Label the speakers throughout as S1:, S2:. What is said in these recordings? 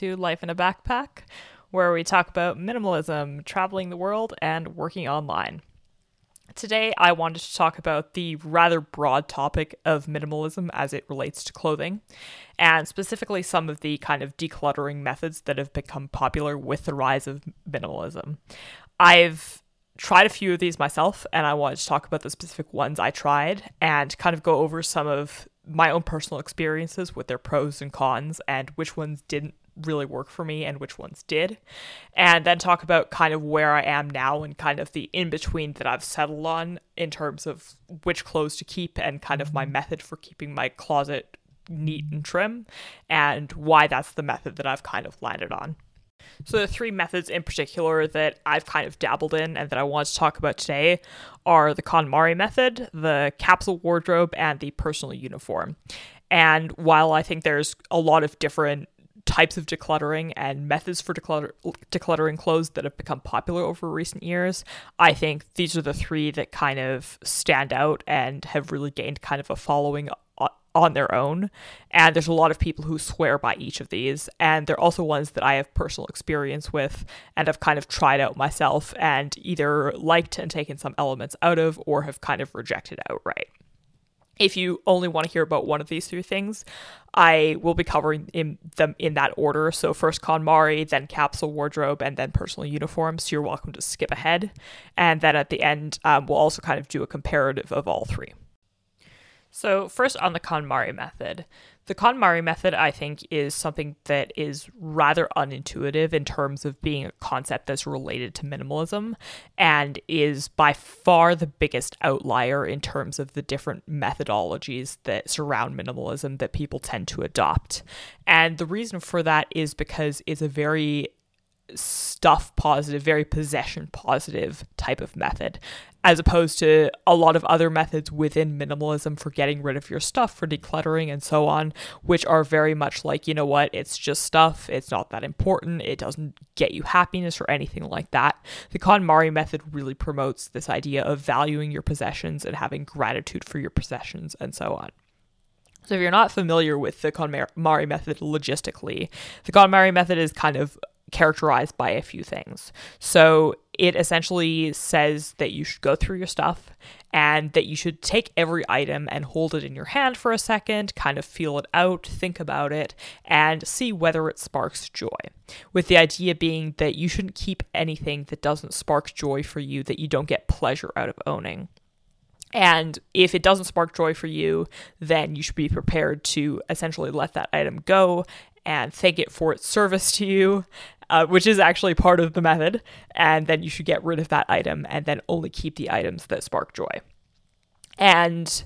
S1: To Life in a Backpack, where we talk about minimalism, traveling the world, and working online. Today, I wanted to talk about the rather broad topic of minimalism as it relates to clothing, and specifically some of the kind of decluttering methods that have become popular with the rise of minimalism. I've tried a few of these myself, and I wanted to talk about the specific ones I tried and kind of go over some of my own personal experiences with their pros and cons and which ones didn't really work for me and which ones did. And then talk about kind of where I am now and kind of the in between that I've settled on in terms of which clothes to keep and kind of my mm-hmm. method for keeping my closet neat and trim and why that's the method that I've kind of landed on. So, the three methods in particular that I've kind of dabbled in and that I want to talk about today are the KonMari method, the capsule wardrobe, and the personal uniform. And while I think there's a lot of different types of decluttering and methods for declutter- decluttering clothes that have become popular over recent years, I think these are the three that kind of stand out and have really gained kind of a following on their own. And there's a lot of people who swear by each of these. And they're also ones that I have personal experience with and have kind of tried out myself and either liked and taken some elements out of or have kind of rejected outright. If you only want to hear about one of these three things, I will be covering in them in that order. So first KonMari, then capsule wardrobe, and then personal uniform. So you're welcome to skip ahead. And then at the end, um, we'll also kind of do a comparative of all three. So, first on the KonMari method. The KonMari method, I think, is something that is rather unintuitive in terms of being a concept that's related to minimalism and is by far the biggest outlier in terms of the different methodologies that surround minimalism that people tend to adopt. And the reason for that is because it's a very stuff positive, very possession positive type of method, as opposed to a lot of other methods within minimalism for getting rid of your stuff, for decluttering, and so on, which are very much like, you know what, it's just stuff, it's not that important, it doesn't get you happiness or anything like that. The KonMari method really promotes this idea of valuing your possessions and having gratitude for your possessions, and so on. So if you're not familiar with the KonMari method logistically, the KonMari method is kind of characterized by a few things. So it essentially says that you should go through your stuff and that you should take every item and hold it in your hand for a second, kind of feel it out, think about it, and see whether it sparks joy. With the idea being that you shouldn't keep anything that doesn't spark joy for you, that you don't get pleasure out of owning. And if it doesn't spark joy for you, then you should be prepared to essentially let that item go and thank it for its service to you uh, which is actually part of the method. And then you should get rid of that item and then only keep the items that spark joy. And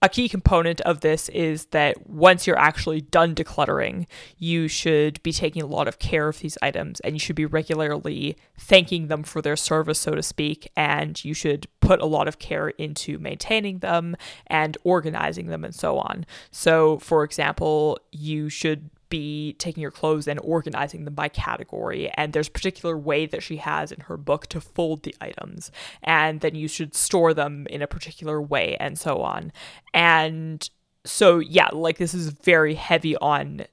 S1: a key component of this is that once you're actually done decluttering, you should be taking a lot of care of these items and you should be regularly thanking them for their service, so to speak. And you should put a lot of care into maintaining them and organizing them and so on. So, for example, you should be taking your clothes and organizing them by category and there's a particular way that she has in her book to fold the items and then you should store them in a particular way and so on. And so yeah like this is very heavy on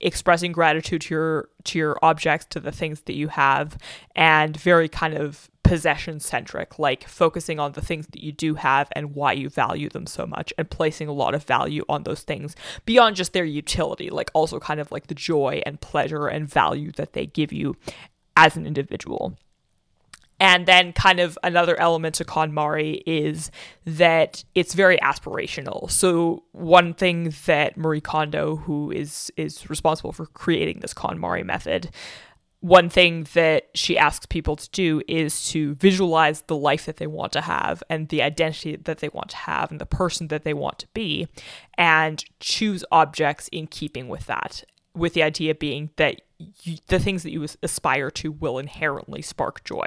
S1: expressing gratitude to your to your objects to the things that you have and very kind of possession centric, like focusing on the things that you do have and why you value them so much, and placing a lot of value on those things beyond just their utility, like also kind of like the joy and pleasure and value that they give you as an individual. And then, kind of another element to KonMari is that it's very aspirational. So, one thing that Marie Kondo, who is is responsible for creating this KonMari method, one thing that she asks people to do is to visualize the life that they want to have and the identity that they want to have and the person that they want to be and choose objects in keeping with that with the idea being that you, the things that you aspire to will inherently spark joy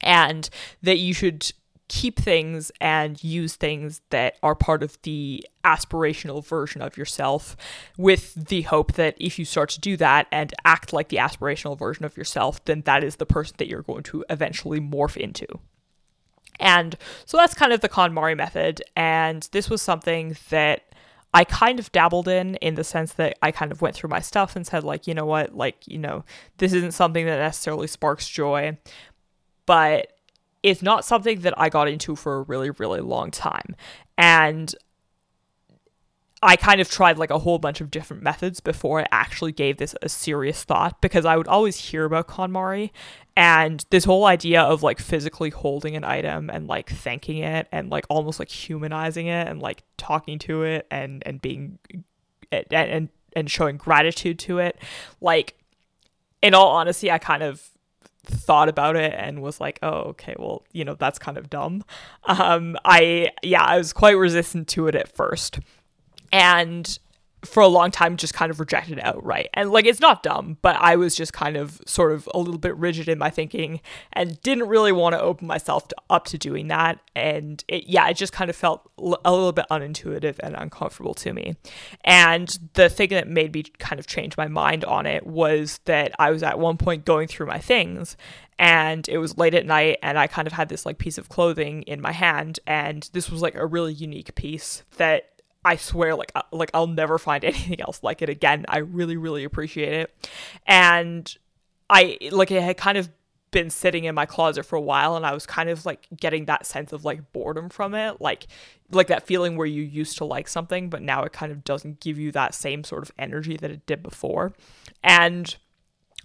S1: and that you should keep things and use things that are part of the aspirational version of yourself with the hope that if you start to do that and act like the aspirational version of yourself, then that is the person that you're going to eventually morph into. And so that's kind of the KonMari method. And this was something that I kind of dabbled in in the sense that I kind of went through my stuff and said like, you know what, like, you know, this isn't something that necessarily sparks joy, but it's not something that I got into for a really really long time. And I kind of tried like a whole bunch of different methods before I actually gave this a serious thought because I would always hear about KonMari and this whole idea of like physically holding an item and like thanking it and like almost like humanizing it and like talking to it and and being and and, and showing gratitude to it like in all honesty I kind of thought about it and was like, oh, okay, well, you know, that's kind of dumb. Um, I, yeah, I was quite resistant to it at first and for a long time just kind of rejected it outright. And like it's not dumb, but I was just kind of sort of a little bit rigid in my thinking and didn't really want to open myself to, up to doing that. And it, yeah, it just kind of felt l- a little bit unintuitive and uncomfortable to me. And the thing that made me kind of change my mind on it was that I was at one point going through my things and it was late at night and I kind of had this like piece of clothing in my hand and this was like a really unique piece that I swear, like, uh, like I'll never find anything else like it again. I really, really appreciate it, and I like it had kind of been sitting in my closet for a while, and I was kind of like getting that sense of like boredom from it, like, like that feeling where you used to like something, but now it kind of doesn't give you that same sort of energy that it did before, and.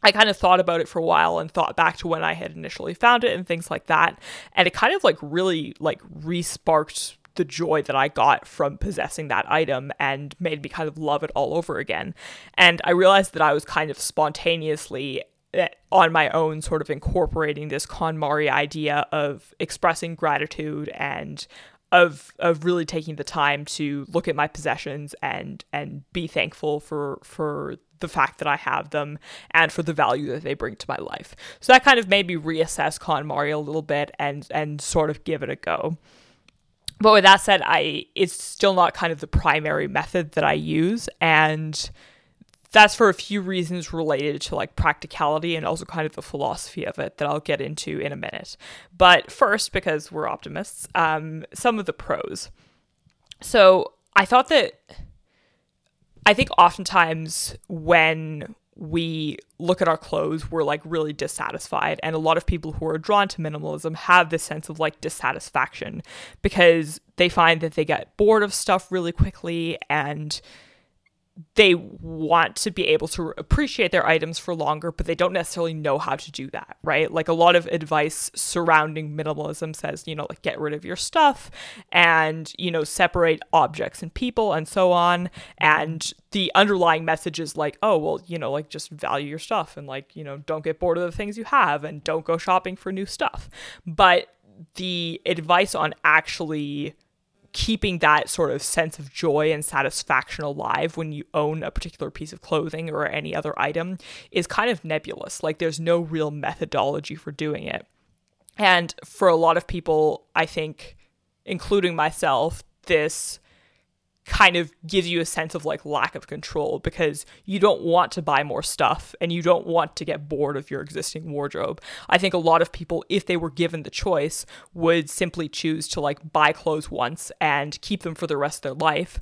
S1: I kind of thought about it for a while and thought back to when I had initially found it and things like that. And it kind of like really like re-sparked the joy that I got from possessing that item and made me kind of love it all over again. And I realized that I was kind of spontaneously eh, on my own sort of incorporating this KonMari idea of expressing gratitude and of of really taking the time to look at my possessions and and be thankful for for the fact that I have them and for the value that they bring to my life. So that kind of made me reassess KonMari a little bit and and sort of give it a go but with that said, I it's still not kind of the primary method that I use, and that's for a few reasons related to like practicality and also kind of the philosophy of it that I'll get into in a minute. But first, because we're optimists, um, some of the pros. So I thought that I think oftentimes when we look at our clothes, we're like really dissatisfied. And a lot of people who are drawn to minimalism have this sense of like dissatisfaction because they find that they get bored of stuff really quickly and they want to be able to appreciate their items for longer, but they don't necessarily know how to do that, right? Like a lot of advice surrounding minimalism says, you know, like get rid of your stuff and, you know, separate objects and people and so on. And the underlying message is like, oh, well, you know, like just value your stuff and like, you know, don't get bored of the things you have and don't go shopping for new stuff. But the advice on actually keeping that sort of sense of joy and satisfaction alive when you own a particular piece of clothing or any other item is kind of nebulous. Like there's no real methodology for doing it. And for a lot of people, I think, including myself, this kind of gives you a sense of like lack of control because you don't want to buy more stuff and you don't want to get bored of your existing wardrobe. I think a lot of people if they were given the choice would simply choose to like buy clothes once and keep them for the rest of their life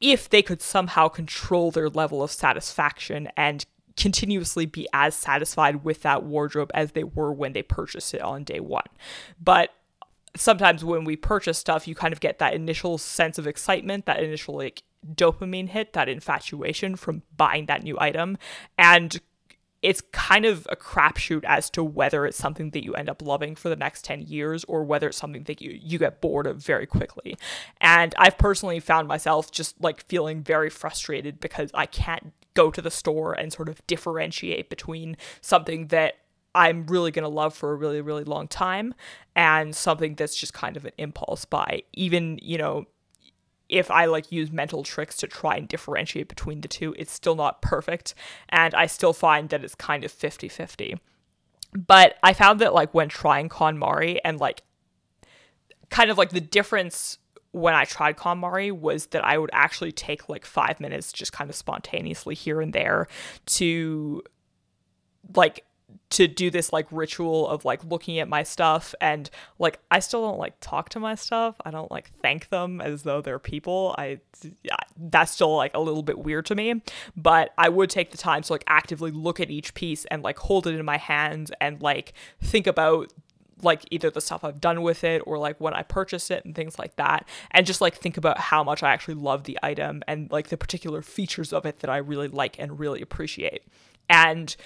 S1: if they could somehow control their level of satisfaction and continuously be as satisfied with that wardrobe as they were when they purchased it on day 1. But sometimes when we purchase stuff, you kind of get that initial sense of excitement, that initial like dopamine hit, that infatuation from buying that new item. And it's kind of a crapshoot as to whether it's something that you end up loving for the next 10 years or whether it's something that you, you get bored of very quickly. And I've personally found myself just like feeling very frustrated because I can't go to the store and sort of differentiate between something that I'm really going to love for a really, really long time and something that's just kind of an impulse buy. Even, you know, if I like use mental tricks to try and differentiate between the two, it's still not perfect. And I still find that it's kind of 50 50. But I found that like when trying KonMari and like kind of like the difference when I tried KonMari was that I would actually take like five minutes just kind of spontaneously here and there to like to do this like ritual of like looking at my stuff and like I still don't like talk to my stuff. I don't like thank them as though they're people. I that's still like a little bit weird to me, but I would take the time to like actively look at each piece and like hold it in my hands and like think about like either the stuff I've done with it or like when I purchased it and things like that. And just like think about how much I actually love the item and like the particular features of it that I really like and really appreciate. And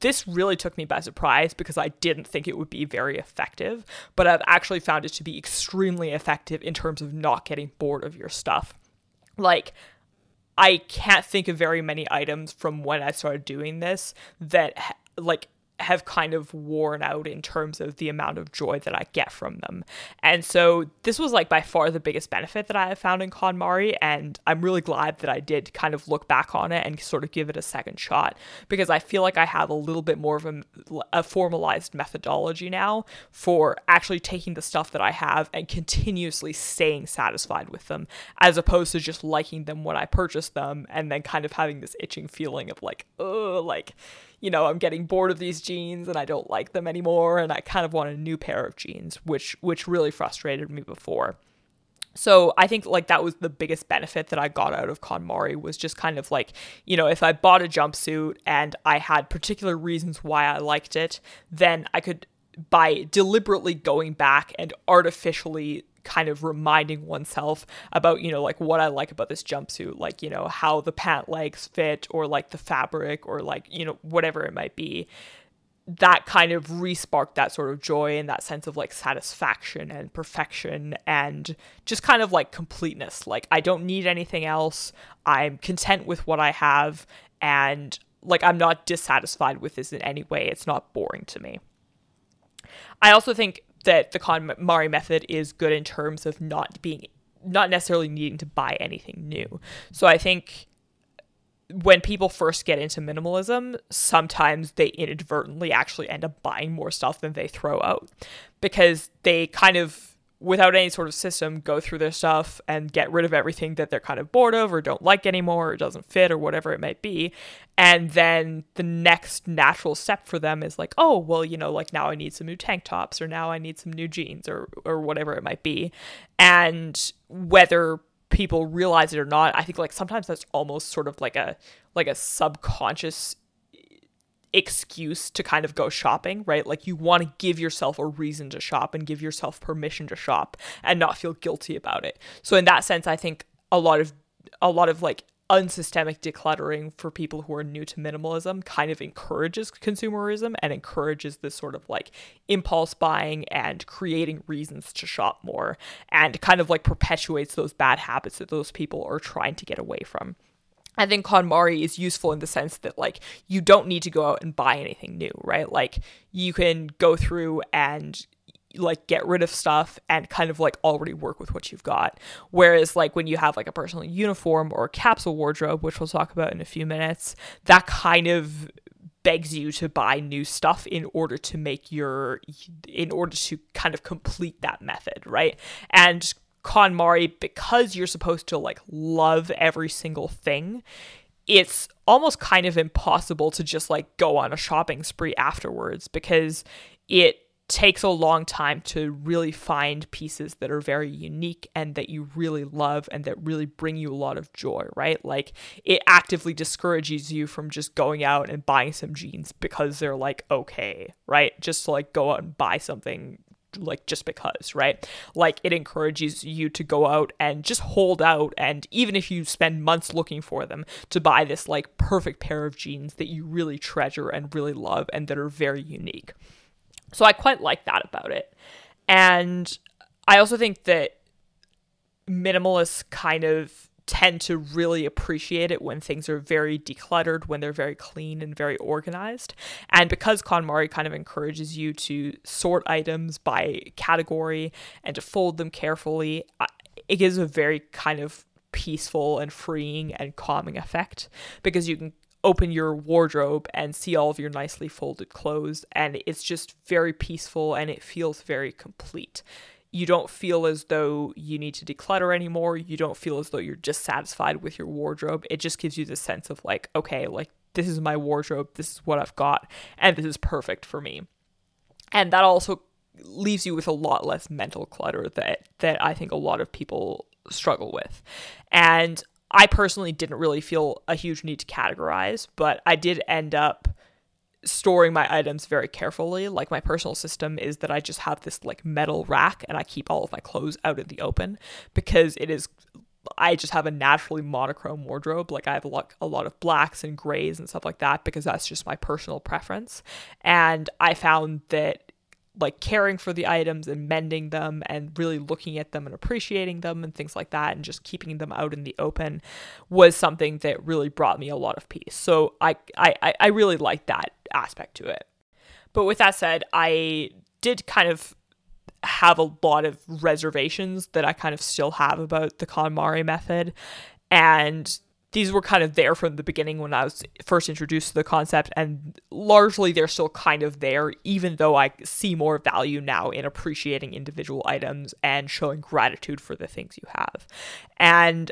S1: this really took me by surprise because I didn't think it would be very effective, but I've actually found it to be extremely effective in terms of not getting bored of your stuff. Like, I can't think of very many items from when I started doing this that, like, have kind of worn out in terms of the amount of joy that I get from them. And so this was like by far the biggest benefit that I have found in KonMari and I'm really glad that I did kind of look back on it and sort of give it a second shot because I feel like I have a little bit more of a, a formalized methodology now for actually taking the stuff that I have and continuously staying satisfied with them as opposed to just liking them when I purchase them and then kind of having this itching feeling of like, oh, like you know, I'm getting bored of these jeans and I don't like them anymore and I kind of want a new pair of jeans, which which really frustrated me before. So I think like that was the biggest benefit that I got out of KonMari was just kind of like, you know, if I bought a jumpsuit and I had particular reasons why I liked it, then I could by deliberately going back and artificially kind of reminding oneself about, you know, like what I like about this jumpsuit, like, you know, how the pant legs fit or like the fabric or like, you know, whatever it might be. That kind of resparked that sort of joy and that sense of like satisfaction and perfection and just kind of like completeness. Like, I don't need anything else. I'm content with what I have. And like, I'm not dissatisfied with this in any way. It's not boring to me. I also think that the KonMari method is good in terms of not being not necessarily needing to buy anything new. So I think when people first get into minimalism, sometimes they inadvertently actually end up buying more stuff than they throw out because they kind of without any sort of system go through their stuff and get rid of everything that they're kind of bored of or don't like anymore or doesn't fit or whatever it might be and then the next natural step for them is like oh well you know like now i need some new tank tops or now i need some new jeans or or whatever it might be and whether people realize it or not i think like sometimes that's almost sort of like a like a subconscious excuse to kind of go shopping, right? Like you want to give yourself a reason to shop and give yourself permission to shop and not feel guilty about it. So in that sense, I think a lot of a lot of like unsystemic decluttering for people who are new to minimalism kind of encourages consumerism and encourages this sort of like impulse buying and creating reasons to shop more and kind of like perpetuates those bad habits that those people are trying to get away from. I think KonMari is useful in the sense that like you don't need to go out and buy anything new, right? Like you can go through and like get rid of stuff and kind of like already work with what you've got. Whereas like when you have like a personal uniform or capsule wardrobe, which we'll talk about in a few minutes, that kind of begs you to buy new stuff in order to make your in order to kind of complete that method, right? And KonMari, because you're supposed to like love every single thing, it's almost kind of impossible to just like go on a shopping spree afterwards because it takes a long time to really find pieces that are very unique and that you really love and that really bring you a lot of joy, right? Like it actively discourages you from just going out and buying some jeans because they're like okay, right? Just to like go out and buy something like just because, right? Like it encourages you to go out and just hold out and even if you spend months looking for them to buy this like perfect pair of jeans that you really treasure and really love and that are very unique. So I quite like that about it. And I also think that minimalists kind of tend to really appreciate it when things are very decluttered, when they're very clean and very organized. And because KonMari kind of encourages you to sort items by category and to fold them carefully, uh, it gives a very kind of peaceful and freeing and calming effect because you can open your wardrobe and see all of your nicely folded clothes and it's just very peaceful and it feels very complete you don't feel as though you need to declutter anymore. You don't feel as though you're dissatisfied with your wardrobe. It just gives you the sense of like, okay, like this is my wardrobe, this is what I've got, and this is perfect for me. And that also leaves you with a lot less mental clutter that that I think a lot of people struggle with. And I personally didn't really feel a huge need to categorize, but I did end up storing my items very carefully. Like my personal system is that I just have this like metal rack and I keep all of my clothes out in the open because it is I just have a naturally monochrome wardrobe. Like I have a lot, a lot of blacks and grays and stuff like that because that's just my personal preference. And I found that like caring for the items and mending them and really looking at them and appreciating them and things like that and just keeping them out in the open was something that really brought me a lot of peace. So I I I really like that aspect to it. But with that said, I did kind of have a lot of reservations that I kind of still have about the KonMari method. And these were kind of there from the beginning when I was first introduced to the concept, and largely they're still kind of there, even though I see more value now in appreciating individual items and showing gratitude for the things you have. And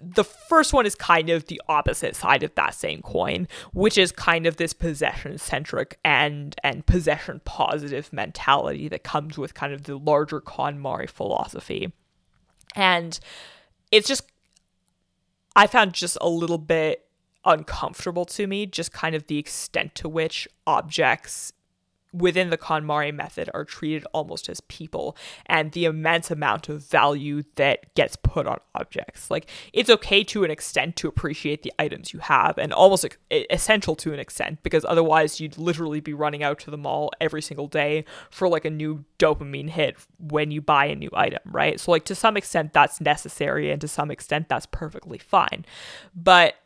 S1: the first one is kind of the opposite side of that same coin, which is kind of this possession centric and and possession positive mentality that comes with kind of the larger KonMari philosophy. And it's just I found just a little bit uncomfortable to me, just kind of the extent to which objects within the KonMari method are treated almost as people and the immense amount of value that gets put on objects. Like, it's okay to an extent to appreciate the items you have and almost essential to an extent because otherwise you'd literally be running out to the mall every single day for like a new dopamine hit when you buy a new item, right? So, like, to some extent, that's necessary and to some extent, that's perfectly fine. But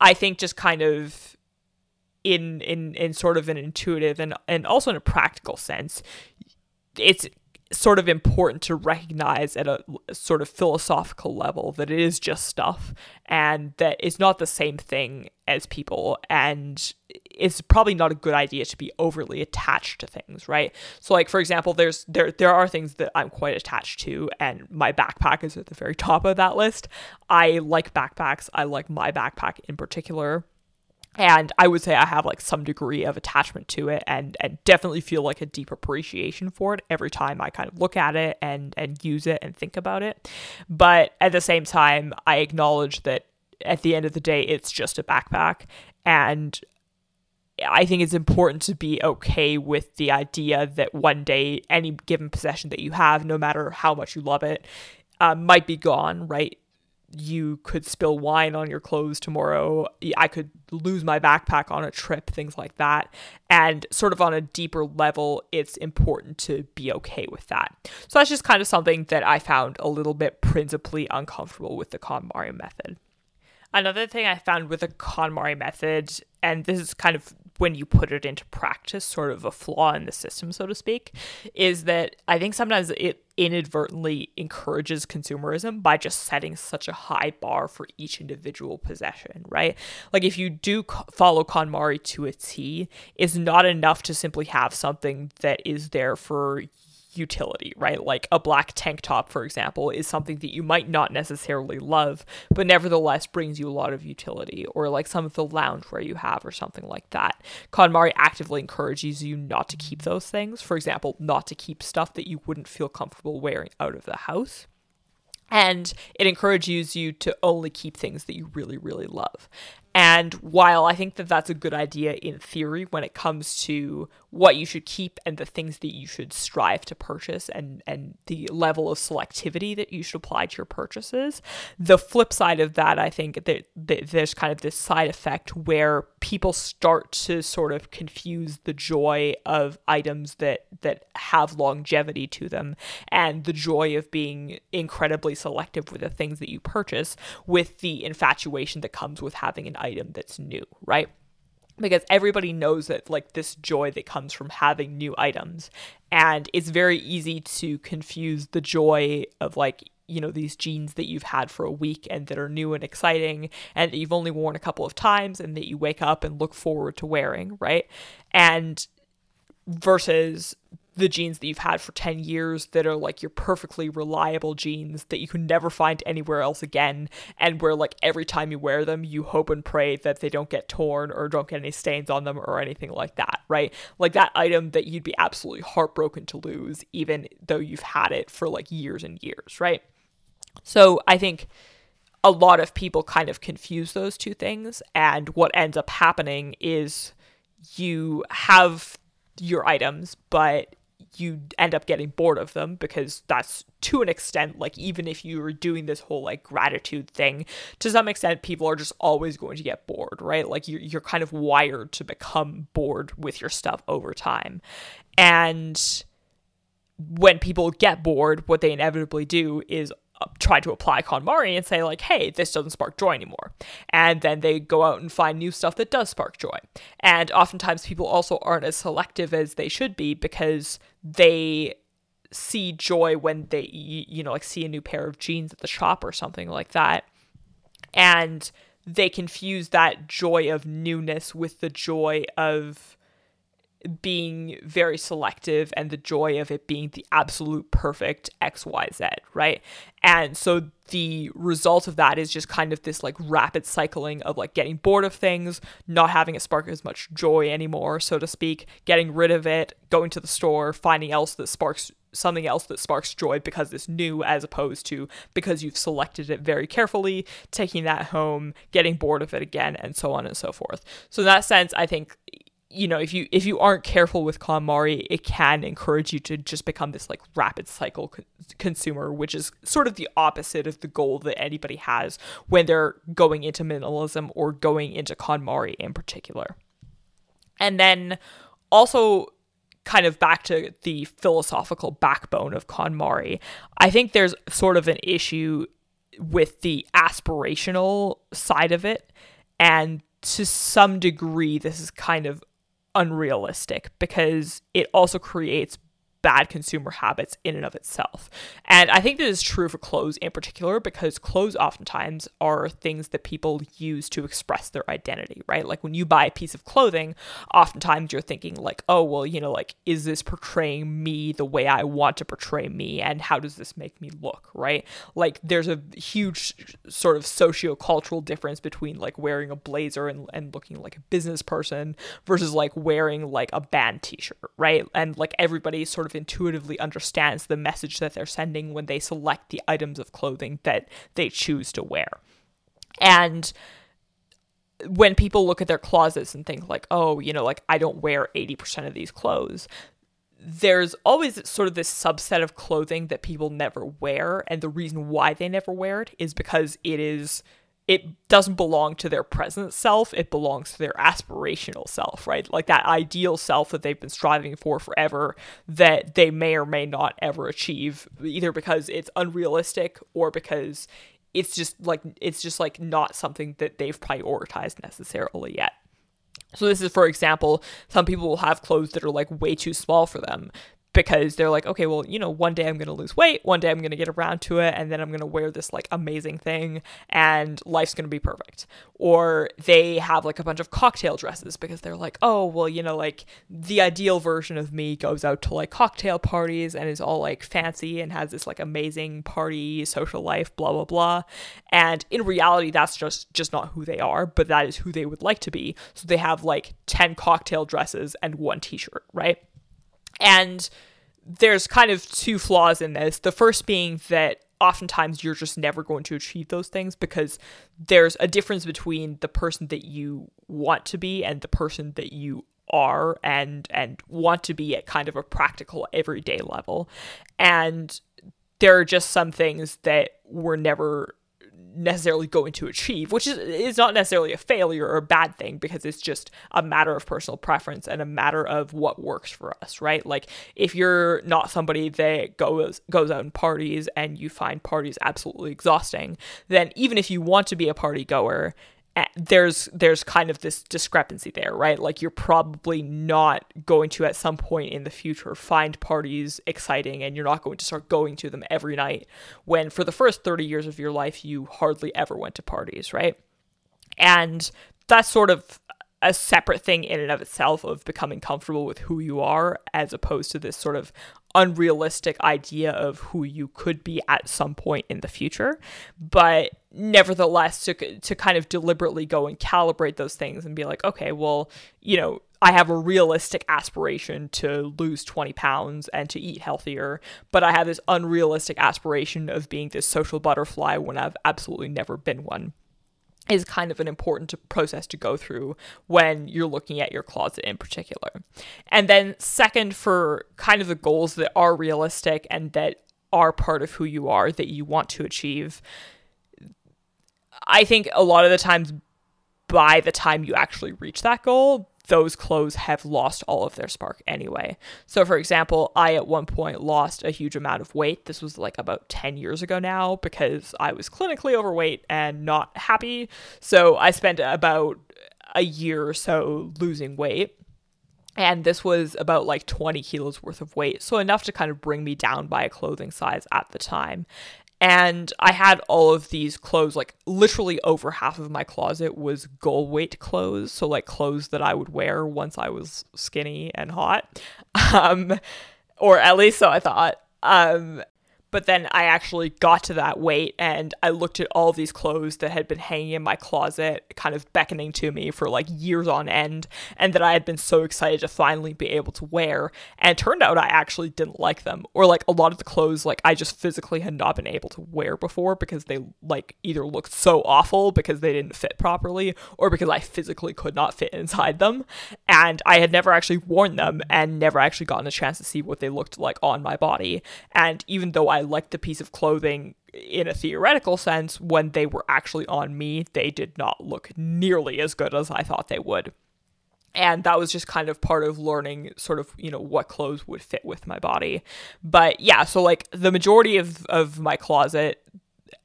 S1: I think just kind of in in in sort of an intuitive and and also in a practical sense it's sort of important to recognize at a sort of philosophical level that it is just stuff and that it's not the same thing as people. And it's probably not a good idea to be overly attached to things right? So like for example there's there there are things that I'm quite attached to and my backpack is at the very top of that list. I like backpacks. I like my backpack in particular and I would say I have like some degree of attachment to it and and definitely feel like a deep appreciation for it every time I kind of look at it and and use it and think about it. But at the same time, I acknowledge that at the end of the day it's just a backpack and I think it's important to be okay with the idea that one day any given possession that you have, no matter how much you love it, uh, might be gone, right? You could spill wine on your clothes tomorrow. I could lose my backpack on a trip, things like that. And sort of on a deeper level, it's important to be okay with that. So that's just kind of something that I found a little bit principally uncomfortable with the KonMari method. Another thing I found with the KonMari method, and this is kind of when you put it into practice, sort of a flaw in the system, so to speak, is that I think sometimes it inadvertently encourages consumerism by just setting such a high bar for each individual possession, right? Like if you do follow KonMari to a T, it's not enough to simply have something that is there for utility, right? Like a black tank top, for example, is something that you might not necessarily love, but nevertheless brings you a lot of utility, or like some of the loungewear you have, or something like that. KonMari actively encourages you not to keep those things. For example, not to keep stuff that you wouldn't feel comfortable wearing out of the house. And it encourages you to only keep things that you really, really love. And while I think that that's a good idea in theory when it comes to what you should keep and the things that you should strive to purchase and, and the level of selectivity that you should apply to your purchases, the flip side of that, I think that, that there's kind of this side effect where people start to sort of confuse the joy of items that, that have longevity to them and the joy of being incredibly selective with the things that you purchase with the infatuation that comes with having an item that's new, right? Because everybody knows that, like, this joy that comes from having new items. And it's very easy to confuse the joy of, like, you know, these jeans that you've had for a week and that are new and exciting and that you've only worn a couple of times and that you wake up and look forward to wearing, right? And versus the jeans that you've had for 10 years that are like your perfectly reliable jeans that you can never find anywhere else again and where like every time you wear them you hope and pray that they don't get torn or don't get any stains on them or anything like that right? Like that item that you'd be absolutely heartbroken to lose even though you've had it for like years and years right? So i think a lot of people kind of confuse those two things and what ends up happening is you have your items but you end up getting bored of them because that's to an extent like even if you were doing this whole like gratitude thing to some extent people are just always going to get bored right? Like you're, you're kind of wired to become bored with your stuff over time. And when people get bored what they inevitably do is try to apply KonMari and say like, hey, this doesn't spark joy anymore. And then they go out and find new stuff that does spark joy. And oftentimes people also aren't as selective as they should be because they see joy when they you know like see a new pair of jeans at the shop or something like that. And they confuse that joy of newness with the joy of being very selective and the joy of it being the absolute perfect XYZ, right? And so the result of that is just kind of this like rapid cycling of like getting bored of things, not having it spark as much joy anymore, so to speak, getting rid of it, going to the store, finding else that sparks something else that sparks joy because it's new as opposed to because you've selected it very carefully, taking that home, getting bored of it again, and so on and so forth. So in that sense, I think you know if you if you aren't careful with KonMari, it can encourage you to just become this like rapid cycle co- consumer which is sort of the opposite of the goal that anybody has when they're going into minimalism or going into KonMari in particular. And then also kind of back to the philosophical backbone of KonMari i think there's sort of an issue with the aspirational side of it. And to some degree this is kind of unrealistic because it also creates bad consumer habits in and of itself. And I think this is true for clothes in particular because clothes oftentimes are things that people use to express their identity, right? Like when you buy a piece of clothing, oftentimes you're thinking like, "Oh, well, you know, like is this portraying me the way I want to portray me and how does this make me look?" right? Like there's a huge sort of socio-cultural difference between like wearing a blazer and, and looking like a business person versus like wearing like a band t-shirt, right? And like everybody sort of intuitively understands the message that they're sending when they select the items of clothing that they choose to wear. And when people look at their closets and think like, "Oh, you know, like I don't wear 80% of these clothes." There's always sort of this subset of clothing that people never wear, and the reason why they never wear it is because it is it doesn't belong to their present self it belongs to their aspirational self right? Like that ideal self that they've been striving for forever that they may or may not ever achieve either because it's unrealistic or because it's just like it's just like not something that they've prioritized necessarily yet. So this is for example some people will have clothes that are like way too small for them because they're like, okay, well, you know, one day I'm going to lose weight, one day I'm going to get around to it, and then I'm going to wear this like amazing thing, and life's going to be perfect. Or they have like a bunch of cocktail dresses because they're like, oh, well, you know, like the ideal version of me goes out to like cocktail parties and is all like fancy and has this like amazing party social life, blah blah blah. And in reality, that's just just not who they are, but that is who they would like to be. So they have like ten cocktail dresses and one T-shirt, right? And there's kind of two flaws in this. The first being that oftentimes you're just never going to achieve those things because there's a difference between the person that you want to be and the person that you are and and want to be at kind of a practical everyday level and there are just some things that were never necessarily going to achieve, which is is not necessarily a failure or a bad thing because it's just a matter of personal preference and a matter of what works for us, right? Like if you're not somebody that goes goes out and parties and you find parties absolutely exhausting, then even if you want to be a party goer, there's there's kind of this discrepancy there, right? Like you're probably not going to at some point in the future find parties exciting and you're not going to start going to them every night when for the first 30 years of your life you hardly ever went to parties, right? And that's sort of a separate thing in and of itself of becoming comfortable with who you are as opposed to this sort of unrealistic idea of who you could be at some point in the future. But nevertheless to to kind of deliberately go and calibrate those things and be like okay well you know I have a realistic aspiration to lose 20 pounds and to eat healthier, but I have this unrealistic aspiration of being this social butterfly when I've absolutely never been one is kind of an important process to go through when you're looking at your closet in particular. And then, second, for kind of the goals that are realistic and that are part of who you are that you want to achieve, I think a lot of the times by the time you actually reach that goal, those clothes have lost all of their spark anyway. So, for example, I at one point lost a huge amount of weight. This was like about 10 years ago now because I was clinically overweight and not happy. So, I spent about a year or so losing weight. And this was about like 20 kilos worth of weight. So, enough to kind of bring me down by a clothing size at the time and I had all of these clothes, like literally over half of my closet was goal weight clothes. So, like clothes that I would wear once I was skinny and hot. Um, or at least so I thought. Um, but then I actually got to that weight and I looked at all these clothes that had been hanging in my closet, kind of beckoning to me for like years on end, and that I had been so excited to finally be able to wear. And it turned out I actually didn't like them. Or like a lot of the clothes, like I just physically had not been able to wear before because they like either looked so awful because they didn't fit properly or because I physically could not fit inside them. And I had never actually worn them and never actually gotten a chance to see what they looked like on my body. And even though I liked the piece of clothing in a theoretical sense, when they were actually on me, they did not look nearly as good as I thought they would. And that was just kind of part of learning sort of, you know, what clothes would fit with my body. But yeah, so like the majority of, of my closet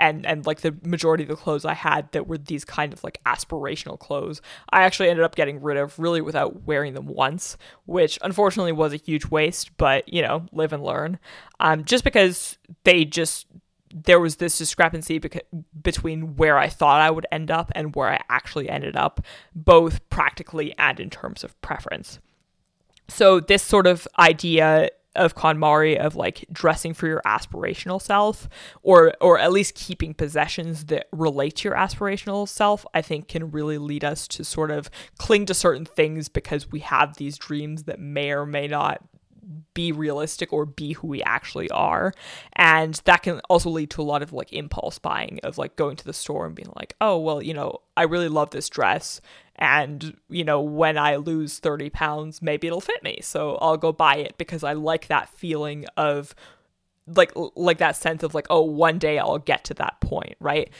S1: and and like the majority of the clothes I had that were these kind of like aspirational clothes, I actually ended up getting rid of really without wearing them once, which unfortunately was a huge waste. But you know, live and learn. Um, just because they just there was this discrepancy beca- between where I thought I would end up and where I actually ended up, both practically and in terms of preference. So this sort of idea of KonMari of like dressing for your aspirational self or or at least keeping possessions that relate to your aspirational self I think can really lead us to sort of cling to certain things because we have these dreams that may or may not be realistic or be who we actually are. And that can also lead to a lot of like impulse buying of like going to the store and being like oh well you know i really love this dress and you know when i lose 30 pounds maybe it'll fit me so i'll go buy it because i like that feeling of like like that sense of like oh one day i'll get to that point right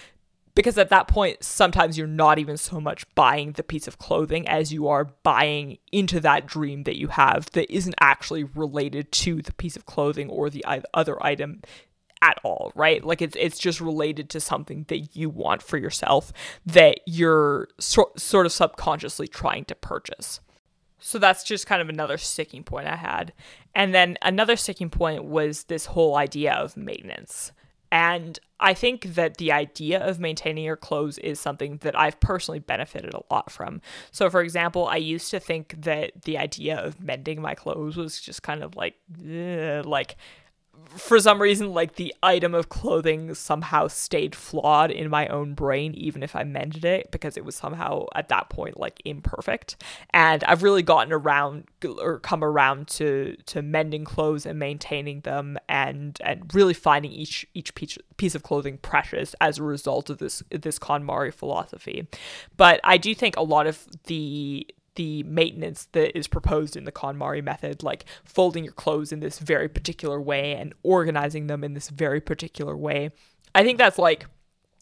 S1: because at that point sometimes you're not even so much buying the piece of clothing as you are buying into that dream that you have that isn't actually related to the piece of clothing or the other item at all, right? Like it's it's just related to something that you want for yourself that you're so, sort of subconsciously trying to purchase. So that's just kind of another sticking point I had. And then another sticking point was this whole idea of maintenance. And I think that the idea of maintaining your clothes is something that I've personally benefited a lot from. So, for example, I used to think that the idea of mending my clothes was just kind of like, like for some reason, like the item of clothing somehow stayed flawed in my own brain, even if I mended it, because it was somehow at that point like imperfect. And I've really gotten around or come around to to mending clothes and maintaining them, and and really finding each each piece piece of clothing precious as a result of this this KonMari philosophy. But I do think a lot of the the maintenance that is proposed in the KonMari method, like folding your clothes in this very particular way and organizing them in this very particular way. I think that's like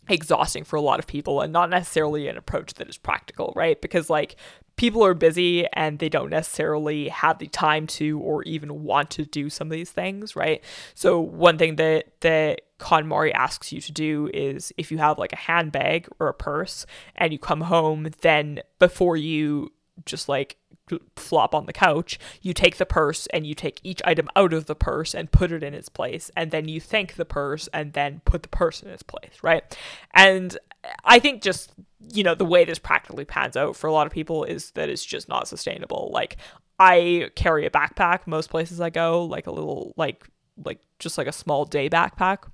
S1: exhausting for a lot of people and not necessarily an approach that is practical, right? Because like people are busy and they don't necessarily have the time to or even want to do some of these things, right? So one thing that that KonMari asks you to do is if you have like a handbag or a purse and you come home, then before you just like flop on the couch, you take the purse and you take each item out of the purse and put it in its place. And then you thank the purse and then put the purse in its place, right? And I think just you know, the way this practically pans out for a lot of people is that it's just not sustainable. Like I carry a backpack most places I go, like a little like like just like a small day backpack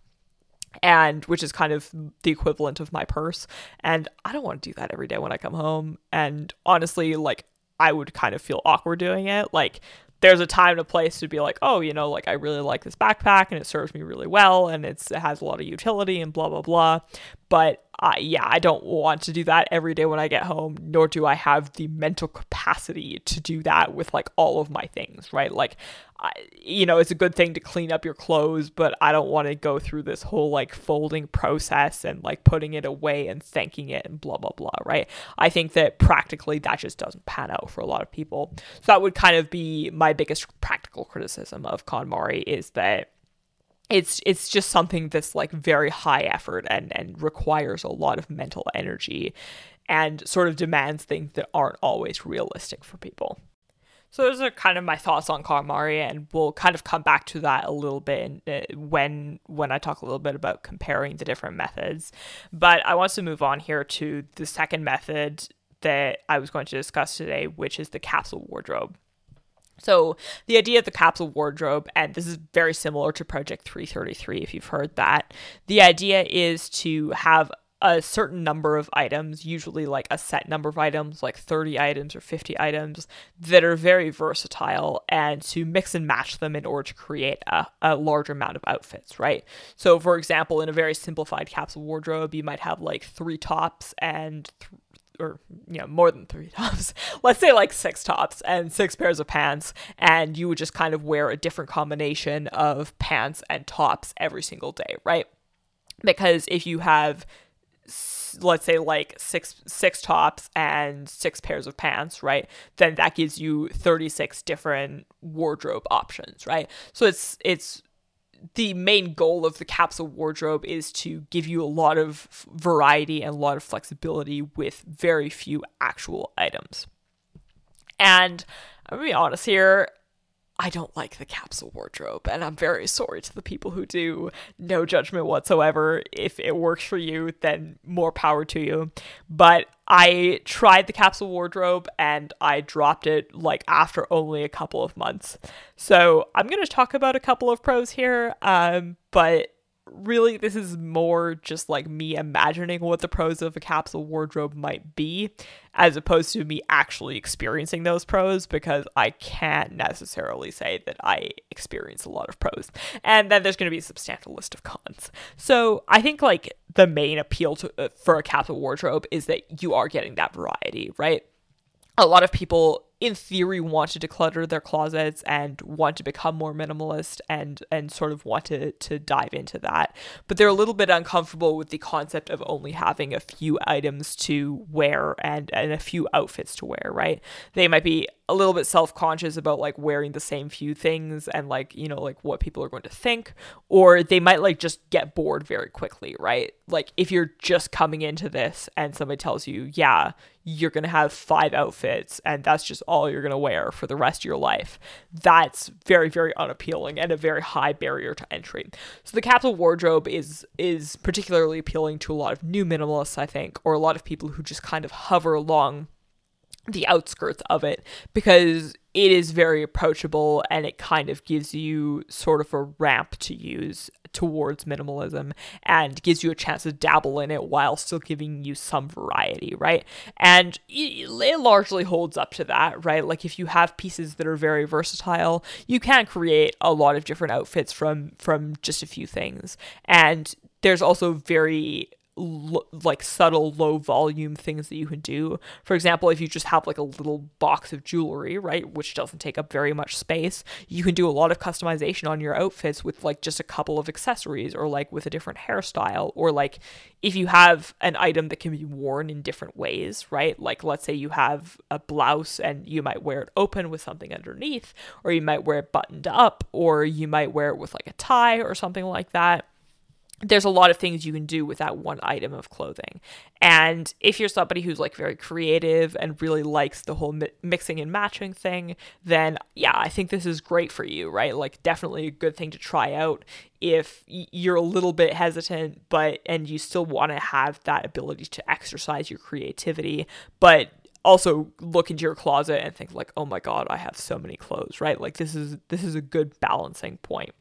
S1: and which is kind of the equivalent of my purse. And I don't want to do that every day when I come home. And honestly like I would kind of feel awkward doing it. Like there's a time and a place to be like, oh, you know, like I really like this backpack and it serves me really well and it's it has a lot of utility and blah blah blah. But yeah, I don't want to do that every day when I get home, nor do I have the mental capacity to do that with like all of my things, right? Like, I, you know, it's a good thing to clean up your clothes, but I don't want to go through this whole like folding process and like putting it away and thanking it and blah, blah, blah, right? I think that practically that just doesn't pan out for a lot of people. So that would kind of be my biggest practical criticism of KonMari is that it's it's just something that's like very high effort and and requires a lot of mental energy and sort of demands things that aren't always realistic for people. So those are kind of my thoughts on KonMari, and we'll kind of come back to that a little bit uh, when when I talk a little bit about comparing the different methods. But I want to move on here to the second method that I was going to discuss today, which is the capsule wardrobe. So, the idea of the capsule wardrobe, and this is very similar to Project 333 if you've heard that, the idea is to have a certain number of items, usually like a set number of items, like 30 items or 50 items, that are very versatile, and to mix and match them in order to create a, a large amount of outfits, right? So, for example, in a very simplified capsule wardrobe, you might have like three tops and or you know more than three tops. Let's say like six tops and six pairs of pants and you would just kind of wear a different combination of pants and tops every single day right? Because if you have let's say like six six tops and six pairs of pants right then that gives you 36 different wardrobe options right? So it's it's the main goal of the capsule wardrobe is to give you a lot of variety and a lot of flexibility with very few actual items. And I'm gonna be honest here, I don't like the capsule wardrobe, and I'm very sorry to the people who do. No judgment whatsoever. If it works for you, then more power to you. But I tried the capsule wardrobe and I dropped it like after only a couple of months. So I'm going to talk about a couple of pros here, um, but really this is more just like me imagining what the pros of a capsule wardrobe might be as opposed to me actually experiencing those pros because I can't necessarily say that I experience a lot of pros. And then there's going to be a substantial list of cons. So, I think like the main appeal to uh, for a capsule wardrobe is that you are getting that variety, right? A lot of people in theory want to declutter their closets and want to become more minimalist and and sort of want to to dive into that. But they're a little bit uncomfortable with the concept of only having a few items to wear and and a few outfits to wear right? They might be a little bit self-conscious about like wearing the same few things and like you know like what people are going to think or they might like just get bored very quickly right? Like if you're just coming into this and somebody tells you yeah you're going to have five outfits and that's just all you're going to wear for the rest of your life. That's very very unappealing and a very high barrier to entry. So the capsule wardrobe is is particularly appealing to a lot of new minimalists i think or a lot of people who just kind of hover along the outskirts of it because it is very approachable and it kind of gives you sort of a ramp to use towards minimalism and gives you a chance to dabble in it while still giving you some variety, right? And it largely holds up to that, right? Like if you have pieces that are very versatile, you can create a lot of different outfits from from just a few things. And there's also very like subtle low volume things that you can do. For example, if you just have like a little box of jewelry, right, which doesn't take up very much space, you can do a lot of customization on your outfits with like just a couple of accessories or like with a different hairstyle or like if you have an item that can be worn in different ways, right? Like let's say you have a blouse and you might wear it open with something underneath or you might wear it buttoned up or you might wear it with like a tie or something like that there's a lot of things you can do with that one item of clothing. And if you're somebody who's like very creative and really likes the whole mi- mixing and matching thing, then yeah, I think this is great for you, right? Like definitely a good thing to try out if you're a little bit hesitant but and you still want to have that ability to exercise your creativity, but also look into your closet and think like, "Oh my god, I have so many clothes," right? Like this is this is a good balancing point.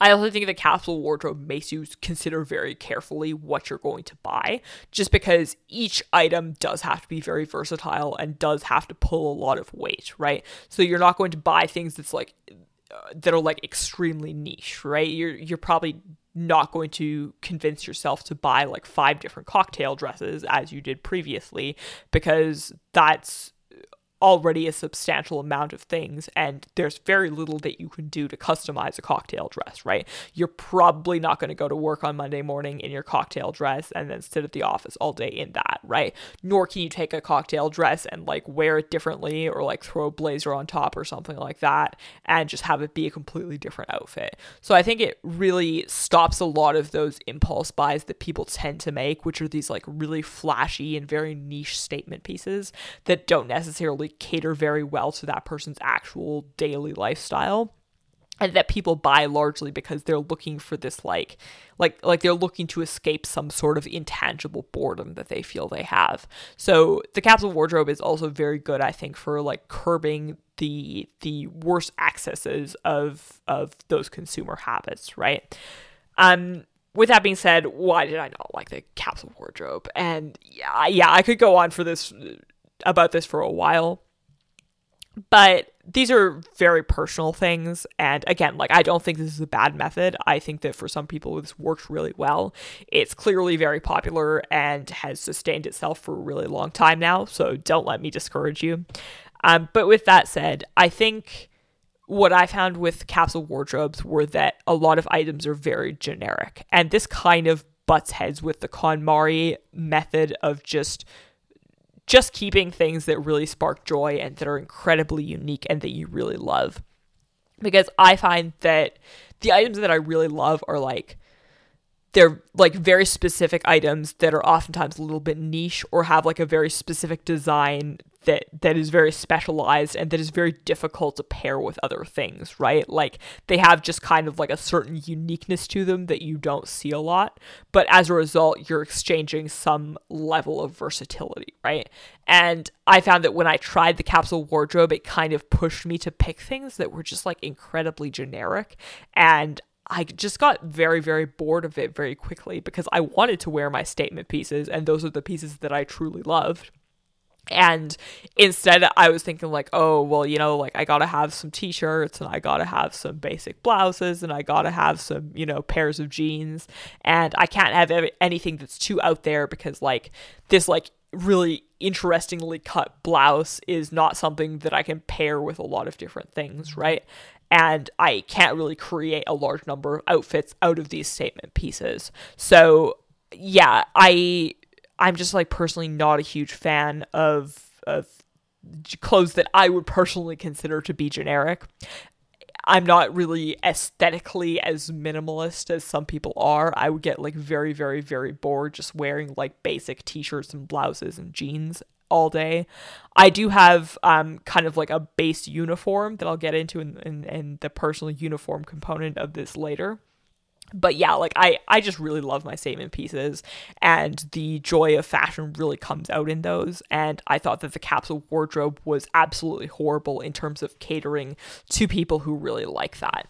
S1: I also think the capsule wardrobe makes you consider very carefully what you're going to buy, just because each item does have to be very versatile and does have to pull a lot of weight, right? So you're not going to buy things that's like uh, that are like extremely niche, right? You're you're probably not going to convince yourself to buy like five different cocktail dresses as you did previously because that's already a substantial amount of things and there's very little that you can do to customize a cocktail dress, right? You're probably not going to go to work on Monday morning in your cocktail dress and then sit at the office all day in that, right? Nor can you take a cocktail dress and like wear it differently or like throw a blazer on top or something like that and just have it be a completely different outfit. So I think it really stops a lot of those impulse buys that people tend to make, which are these like really flashy and very niche statement pieces that don't necessarily cater very well to that person's actual daily lifestyle and that people buy largely because they're looking for this like like like they're looking to escape some sort of intangible boredom that they feel they have. So the capsule wardrobe is also very good I think for like curbing the the worst excesses of of those consumer habits, right? Um with that being said, why did I not like the capsule wardrobe? And yeah, yeah, I could go on for this about this for a while. But these are very personal things. And again, like, I don't think this is a bad method. I think that for some people, this works really well. It's clearly very popular and has sustained itself for a really long time now. So don't let me discourage you. Um, but with that said, I think what I found with capsule wardrobes were that a lot of items are very generic. And this kind of butts heads with the KonMari method of just just keeping things that really spark joy and that are incredibly unique and that you really love. Because I find that the items that I really love are like they're like very specific items that are oftentimes a little bit niche or have like a very specific design that that is very specialized and that is very difficult to pair with other things, right? Like they have just kind of like a certain uniqueness to them that you don't see a lot, but as a result you're exchanging some level of versatility, right? And I found that when I tried the capsule wardrobe, it kind of pushed me to pick things that were just like incredibly generic and I just got very, very bored of it very quickly because I wanted to wear my statement pieces, and those are the pieces that I truly loved. And instead, I was thinking, like, oh, well, you know, like I gotta have some t shirts and I gotta have some basic blouses and I gotta have some, you know, pairs of jeans. And I can't have anything that's too out there because, like, this, like, really interestingly cut blouse is not something that I can pair with a lot of different things, right? And I can't really create a large number of outfits out of these statement pieces. So, yeah, I I'm just like personally not a huge fan of of clothes that I would personally consider to be generic. I'm not really aesthetically as minimalist as some people are. I would get like very, very, very bored just wearing like basic t shirts and blouses and jeans all day. I do have um, kind of like a base uniform that I'll get into in, in, in the personal uniform component of this later. But yeah like i i just really love my statement pieces and the joy of fashion really comes out in those. And i thought that the capsule wardrobe was absolutely horrible in terms of catering to people who really like that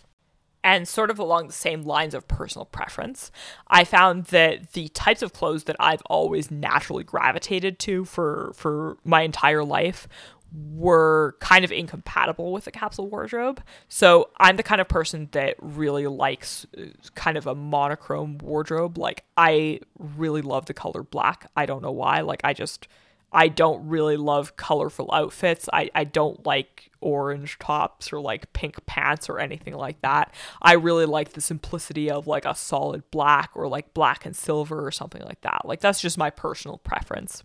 S1: and sort of along the same lines of personal preference, I found that the types of clothes that I've always naturally gravitated to for for my entire life were kind of incompatible with the capsule wardrobe. So I'm the kind of person that really likes uh, kind of a monochrome wardrobe. Like I really love the color black. I don't know why. Like I just I don't really love colorful outfits. I, I don't like orange tops or like pink pants or anything like that. I really like the simplicity of like a solid black or like black and silver or something like that. Like that's just my personal preference.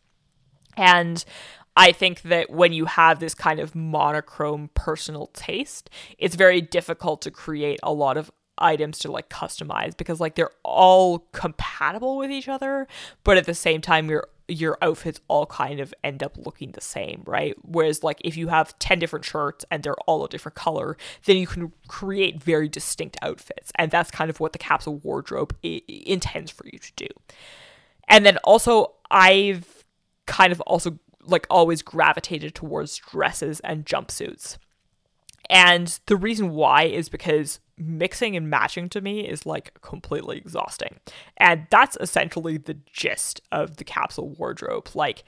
S1: And I think that when you have this kind of monochrome personal taste, it's very difficult to create a lot of items to like customize because like they're all compatible with each other, but at the same time your your outfits all kind of end up looking the same, right? Whereas like if you have 10 different shirts and they're all a different color, then you can create very distinct outfits. And that's kind of what the capsule wardrobe I- intends for you to do. And then also I've kind of also like always gravitated towards dresses and jumpsuits. And the reason why is because mixing and matching to me is like completely exhausting. And that's essentially the gist of the capsule wardrobe. Like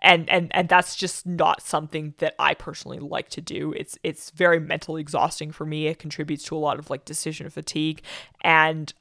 S1: and and and that's just not something that I personally like to do. It's it's very mentally exhausting for me. It contributes to a lot of like decision fatigue and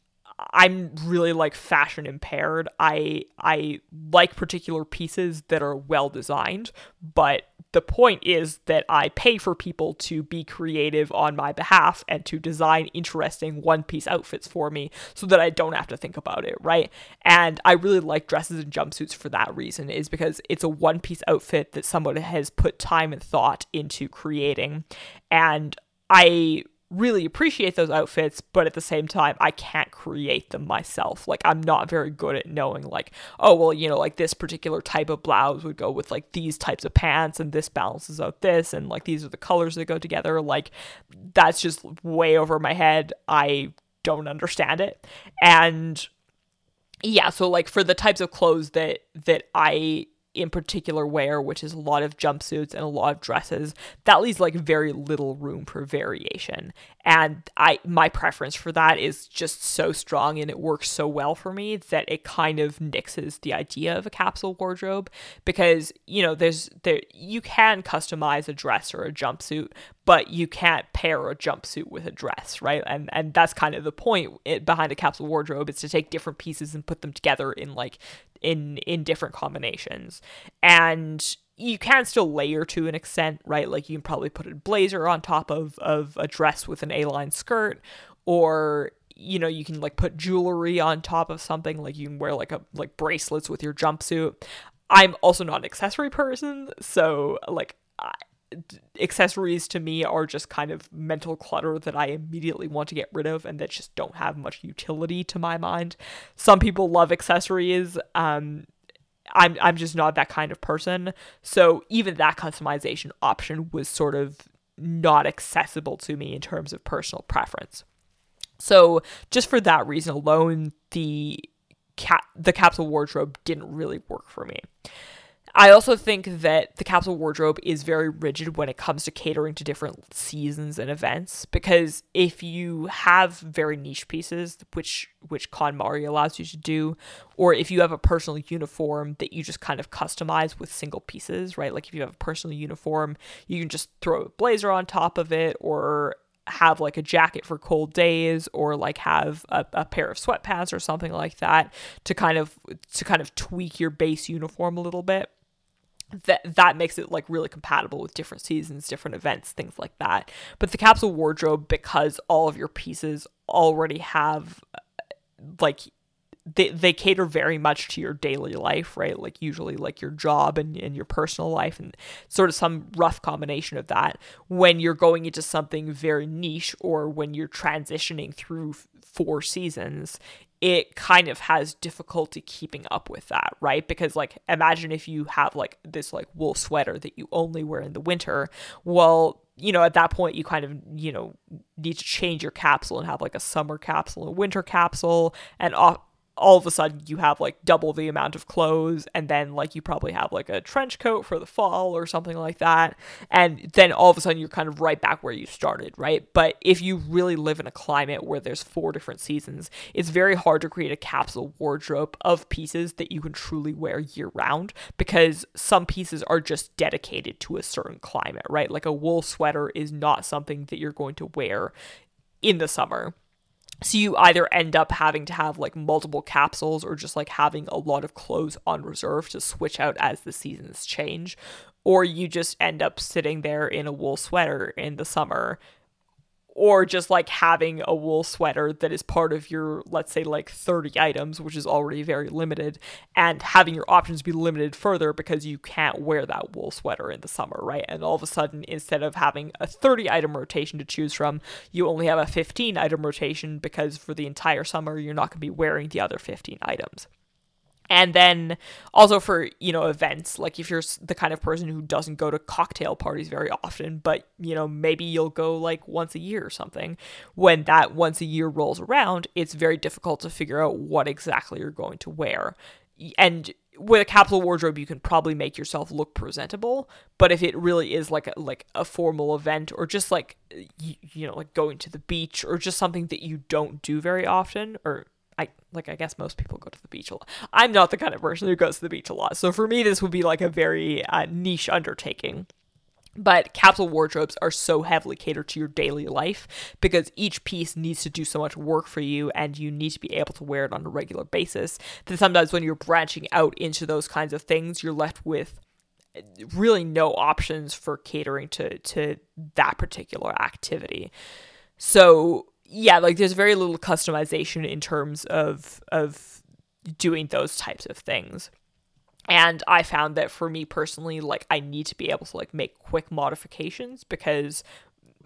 S1: I'm really like fashion impaired. I I like particular pieces that are well designed, but the point is that I pay for people to be creative on my behalf and to design interesting one piece outfits for me so that I don't have to think about it, right? And I really like dresses and jumpsuits for that reason, is because it's a one piece outfit that someone has put time and thought into creating. And I really appreciate those outfits, but at the same time, I can't create them myself. Like, I'm not very good at knowing, like, oh, well, you know, like this particular type of blouse would go with like these types of pants, and this balances out this, and like these are the colors that go together. Like, that's just way over my head. I don't understand it. And yeah, so like for the types of clothes that that I in particular wear, which is a lot of jumpsuits and a lot of dresses, that leaves like very little room for variation. And I my preference for that is just so strong and it works so well for me that it kind of nixes the idea of a capsule wardrobe because, you know, there's there you can customize a dress or a jumpsuit, but you can't pair a jumpsuit with a dress, right? And and that's kind of the point eh, behind a capsule wardrobe is to take different pieces and put them together in like in in different combinations. And you can still layer to an extent, right? Like you can probably put a blazer on top of of a dress with an A-line skirt or you know, you can like put jewelry on top of something, like you can wear like a like bracelets with your jumpsuit. I'm also not an accessory person, so like Accessories to me are just kind of mental clutter that I immediately want to get rid of and that just don't have much utility to my mind. Some people love accessories. Um, I'm I'm just not that kind of person. So even that customization option was sort of not accessible to me in terms of personal preference. So just for that reason alone, the cap the capsule wardrobe didn't really work for me. I also think that the capsule wardrobe is very rigid when it comes to catering to different seasons and events because if you have very niche pieces which which KonMari allows you to do or if you have a personal uniform that you just kind of customize with single pieces, right? Like if you have a personal uniform, you can just throw a blazer on top of it or have like a jacket for cold days or like have a, a, pair of sweatpants or something like that to kind of to kind of tweak your base uniform a little bit that that makes it like really compatible with different seasons, different events, things like that. But the capsule wardrobe, because all of your pieces already have uh, like they they cater very much to your daily life, right? Like usually like your job and, and your personal life and sort of some rough combination of that. When you're going into something very niche or when you're transitioning through four seasons, it kind of has difficulty keeping up with that, right? Because like imagine if you have like this like wool sweater that you only wear in the winter. Well, you know, at that point you kind of, you know, need to change your capsule and have like a summer capsule, a winter capsule, and off all of a sudden you have like double the amount of clothes and then like you probably have like a trench coat for the fall or something like that and then all of a sudden you're kind of right back where you started right? But if you really live in a climate where there's four different seasons it's very hard to create a capsule wardrobe of pieces that you can truly wear year round because some pieces are just dedicated to a certain climate right? Like a wool sweater is not something that you're going to wear in the summer so you either end up having to have like multiple capsules or just like having a lot of clothes on reserve to switch out as the seasons change, or you just end up sitting there in a wool sweater in the summer or just like having a wool sweater that is part of your let's say like 30 items which is already very limited and having your options be limited further because you can't wear that wool sweater in the summer right? And all of a sudden instead of having a 30 item rotation to choose from you only have a 15 item rotation because for the entire summer you're not going to be wearing the other 15 items and then also for you know events like if you're the kind of person who doesn't go to cocktail parties very often but you know maybe you'll go like once a year or something when that once a year rolls around it's very difficult to figure out what exactly you're going to wear. And with a capsule wardrobe you can probably make yourself look presentable but if it really is like a like a formal event or just like you, you know like going to the beach or just something that you don't do very often or I like I guess most people go to the beach a lot. I'm not the kind of person who goes to the beach a lot. So for me this would be like a very uh, niche undertaking. But capsule wardrobes are so heavily catered to your daily life because each piece needs to do so much work for you and you need to be able to wear it on a regular basis. That sometimes when you're branching out into those kinds of things, you're left with really no options for catering to to that particular activity. So yeah, like there's very little customization in terms of of doing those types of things. And I found that for me personally, like I need to be able to like make quick modifications because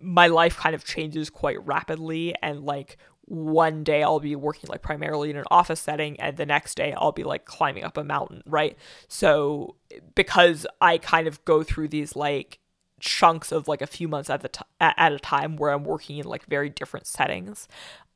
S1: my life kind of changes quite rapidly and like one day I'll be working like primarily in an office setting and the next day I'll be like climbing up a mountain, right? So because I kind of go through these like chunks of like a few months at the t- at a time where I'm working in like very different settings.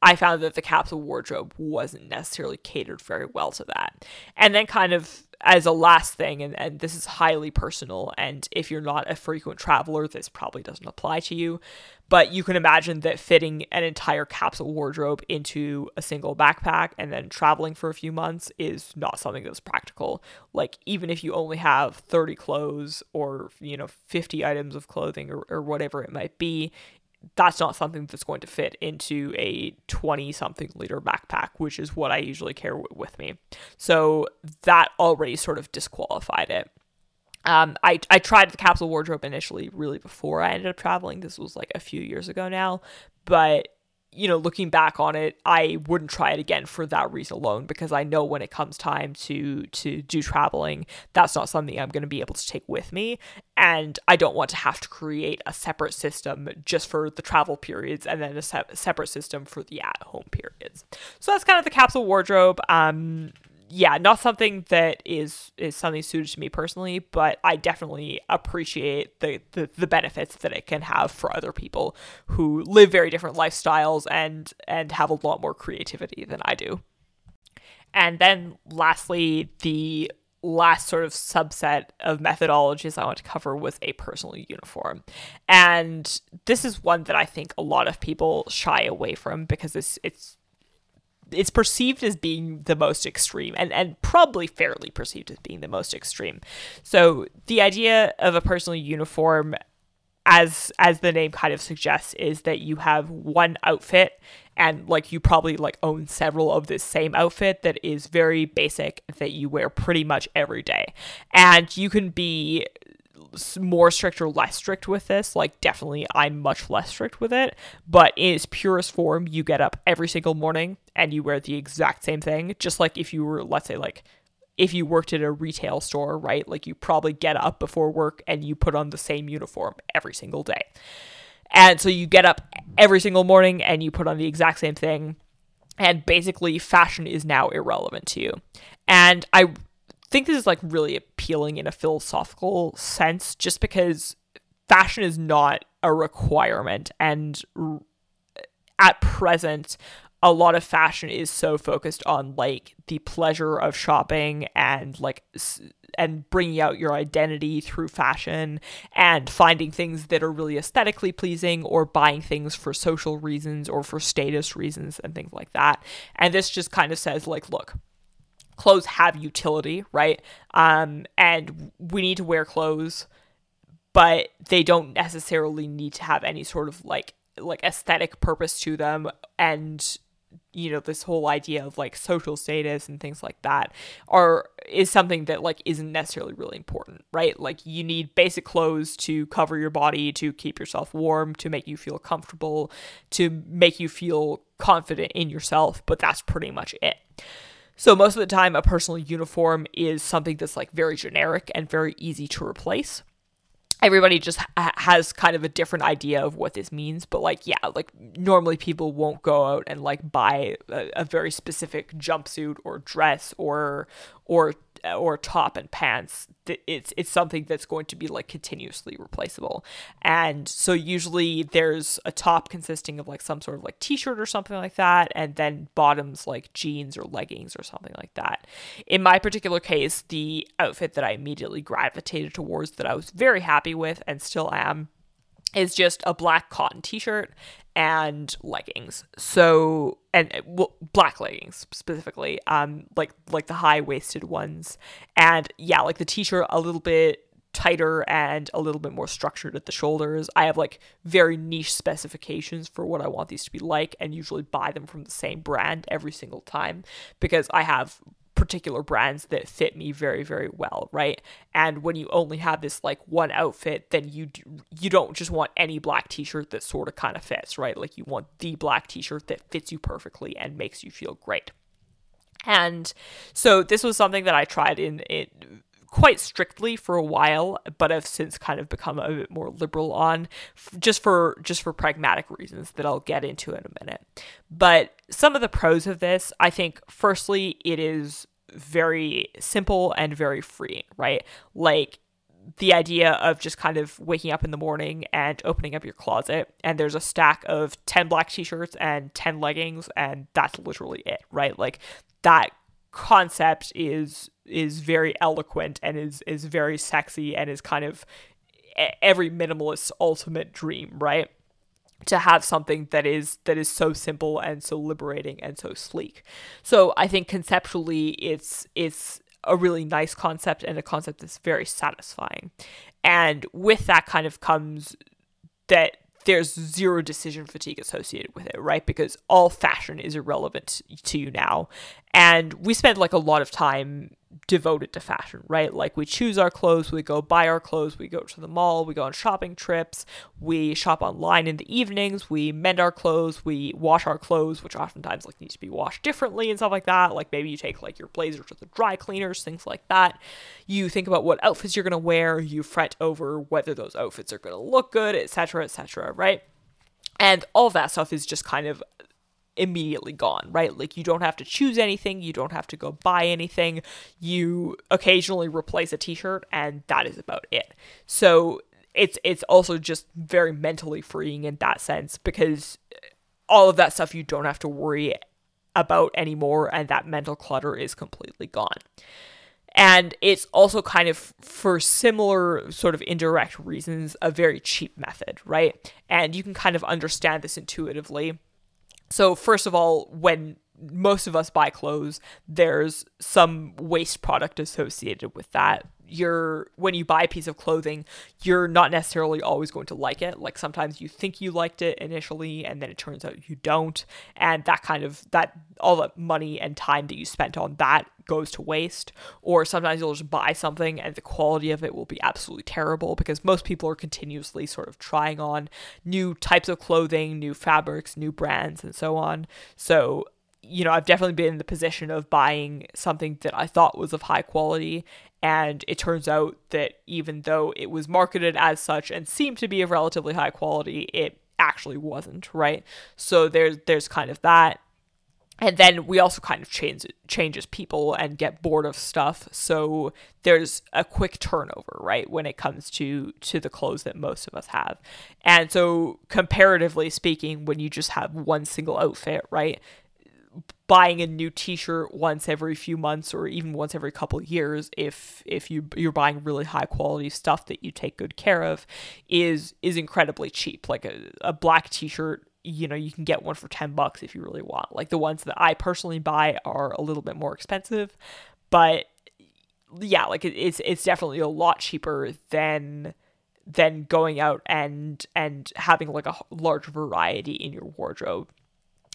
S1: I found that the capsule wardrobe wasn't necessarily catered very well to that. And then kind of as a last thing, and, and this is highly personal, and if you're not a frequent traveler, this probably doesn't apply to you. But you can imagine that fitting an entire capsule wardrobe into a single backpack and then traveling for a few months is not something that's practical. Like, even if you only have 30 clothes or, you know, 50 items of clothing or, or whatever it might be, that's not something that's going to fit into a 20 something liter backpack, which is what I usually carry with me. So that already sort of disqualified it. Um, I, I tried the capsule wardrobe initially, really before I ended up traveling. This was like a few years ago now, but you know, looking back on it, I wouldn't try it again for that reason alone because I know when it comes time to to do traveling, that's not something I'm going to be able to take with me, and I don't want to have to create a separate system just for the travel periods and then a se- separate system for the at home periods. So that's kind of the capsule wardrobe. Um, yeah, not something that is is something suited to me personally, but I definitely appreciate the, the the benefits that it can have for other people who live very different lifestyles and and have a lot more creativity than I do. And then lastly, the last sort of subset of methodologies I want to cover was a personal uniform. And this is one that I think a lot of people shy away from because it's it's it's perceived as being the most extreme and, and probably fairly perceived as being the most extreme. So the idea of a personal uniform as as the name kind of suggests is that you have one outfit and like you probably like own several of this same outfit that is very basic that you wear pretty much every day and you can be more strict or less strict with this. Like, definitely, I'm much less strict with it. But in its purest form, you get up every single morning and you wear the exact same thing. Just like if you were, let's say, like, if you worked at a retail store, right? Like, you probably get up before work and you put on the same uniform every single day. And so you get up every single morning and you put on the exact same thing. And basically, fashion is now irrelevant to you. And I think this is like really appealing in a philosophical sense just because fashion is not a requirement and r- at present a lot of fashion is so focused on like the pleasure of shopping and like and bringing out your identity through fashion and finding things that are really aesthetically pleasing or buying things for social reasons or for status reasons and things like that. And this just kind of says like look clothes have utility, right? Um, and we need to wear clothes, but they don't necessarily need to have any sort of like like aesthetic purpose to them and you know this whole idea of like social status and things like that are is something that like isn't necessarily really important, right? Like you need basic clothes to cover your body, to keep yourself warm, to make you feel comfortable, to make you feel confident in yourself, but that's pretty much it. So most of the time a personal uniform is something that's like very generic and very easy to replace. Everybody just ha- has kind of a different idea of what this means but like yeah like normally people won't go out and like buy a, a very specific jumpsuit or dress or or or top and pants it's it's something that's going to be like continuously replaceable. And so usually there's a top consisting of like some sort of like t-shirt or something like that and then bottoms like jeans or leggings or something like that. In my particular case the outfit that i immediately gravitated towards that i was very happy with and still am is just a black cotton t-shirt and leggings. So and well, black leggings specifically, um, like like the high waisted ones, and yeah, like the t-shirt a little bit tighter and a little bit more structured at the shoulders. I have like very niche specifications for what I want these to be like, and usually buy them from the same brand every single time because I have particular brands that fit me very very well right? And when you only have this like one outfit then you do, you don't just want any black t-shirt that sort of kind of fits right? Like you want the black t-shirt that fits you perfectly and makes you feel great. And so this was something that I tried in it quite strictly for a while, but i've since kind of become a bit more liberal on just for just for pragmatic reasons that I'll get into in a minute. But some of the pros of this, I think firstly it is very simple and very freeing, right? Like the idea of just kind of waking up in the morning and opening up your closet and there's a stack of 10 black t-shirts and 10 leggings and that's literally it right like that concept is is very eloquent and is is very sexy and is kind of every minimalist's ultimate dream, right? To have something that is that is so simple and so liberating and so sleek. So I think conceptually it's it's a really nice concept and a concept that's very satisfying. And with that kind of comes that there's zero decision fatigue associated with it, right? Because all fashion is irrelevant to you now. And we spend like a lot of time devoted to fashion, right? Like we choose our clothes, we go buy our clothes, we go to the mall, we go on shopping trips, we shop online in the evenings, we mend our clothes, we wash our clothes, which oftentimes like needs to be washed differently and stuff like that. Like maybe you take like your blazer to the dry cleaners, things like that. You think about what outfits you're gonna wear, you fret over whether those outfits are gonna look good, etc., etc., right? And all that stuff is just kind of immediately gone, right? Like you don't have to choose anything, you don't have to go buy anything. You occasionally replace a t-shirt and that is about it. So it's it's also just very mentally freeing in that sense because all of that stuff you don't have to worry about anymore and that mental clutter is completely gone. And it's also kind of for similar sort of indirect reasons a very cheap method, right? And you can kind of understand this intuitively so, first of all, when most of us buy clothes, there's some waste product associated with that. You're when you buy a piece of clothing, you're not necessarily always going to like it. Like sometimes you think you liked it initially and then it turns out you don't. And that kind of that all the money and time that you spent on that goes to waste. Or sometimes you'll just buy something and the quality of it will be absolutely terrible because most people are continuously sort of trying on new types of clothing, new fabrics, new brands, and so on. So, you know, I've definitely been in the position of buying something that I thought was of high quality. And it turns out that even though it was marketed as such and seemed to be of relatively high quality, it actually wasn't, right? So there's there's kind of that and then we also kind of change changes people and get bored of stuff so there's a quick turnover right when it comes to to the clothes that most of us have and so comparatively speaking when you just have one single outfit right buying a new t-shirt once every few months or even once every couple years if if you you're buying really high quality stuff that you take good care of is is incredibly cheap. Like a, a black t-shirt you know you can get one for 10 bucks if you really want. Like the ones that i personally buy are a little bit more expensive but yeah like it, it's it's definitely a lot cheaper than than going out and and having like a large variety in your wardrobe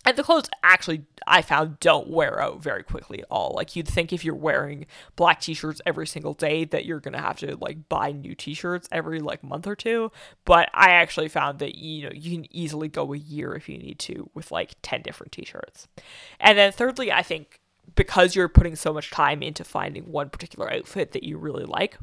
S1: and the clothes actually I found don't wear out very quickly at all. Like you'd think if you're wearing black t-shirts every single day that you're gonna have to like buy new t-shirts every like month or two. But I actually found that you know you can easily go a year if you need to with like ten different t-shirts. And then thirdly, I think because you're putting so much time into finding one particular outfit that you really like,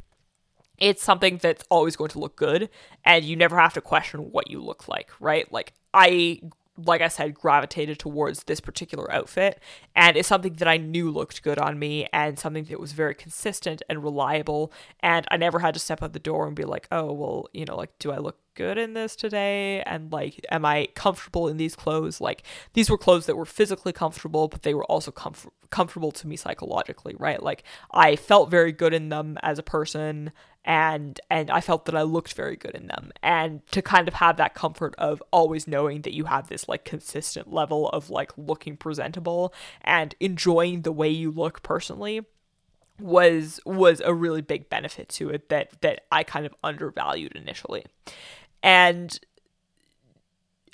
S1: it's something that's always going to look good and you never have to question what you look like, right? Like I like I said, gravitated towards this particular outfit. And it's something that I knew looked good on me and something that was very consistent and reliable. And I never had to step out the door and be like, oh, well, you know, like, do I look good in this today? And like, am I comfortable in these clothes? Like, these were clothes that were physically comfortable, but they were also comf- comfortable to me psychologically, right? Like, I felt very good in them as a person and and I felt that I looked very good in them and to kind of have that comfort of always knowing that you have this like consistent level of like looking presentable and enjoying the way you look personally was was a really big benefit to it that that I kind of undervalued initially. And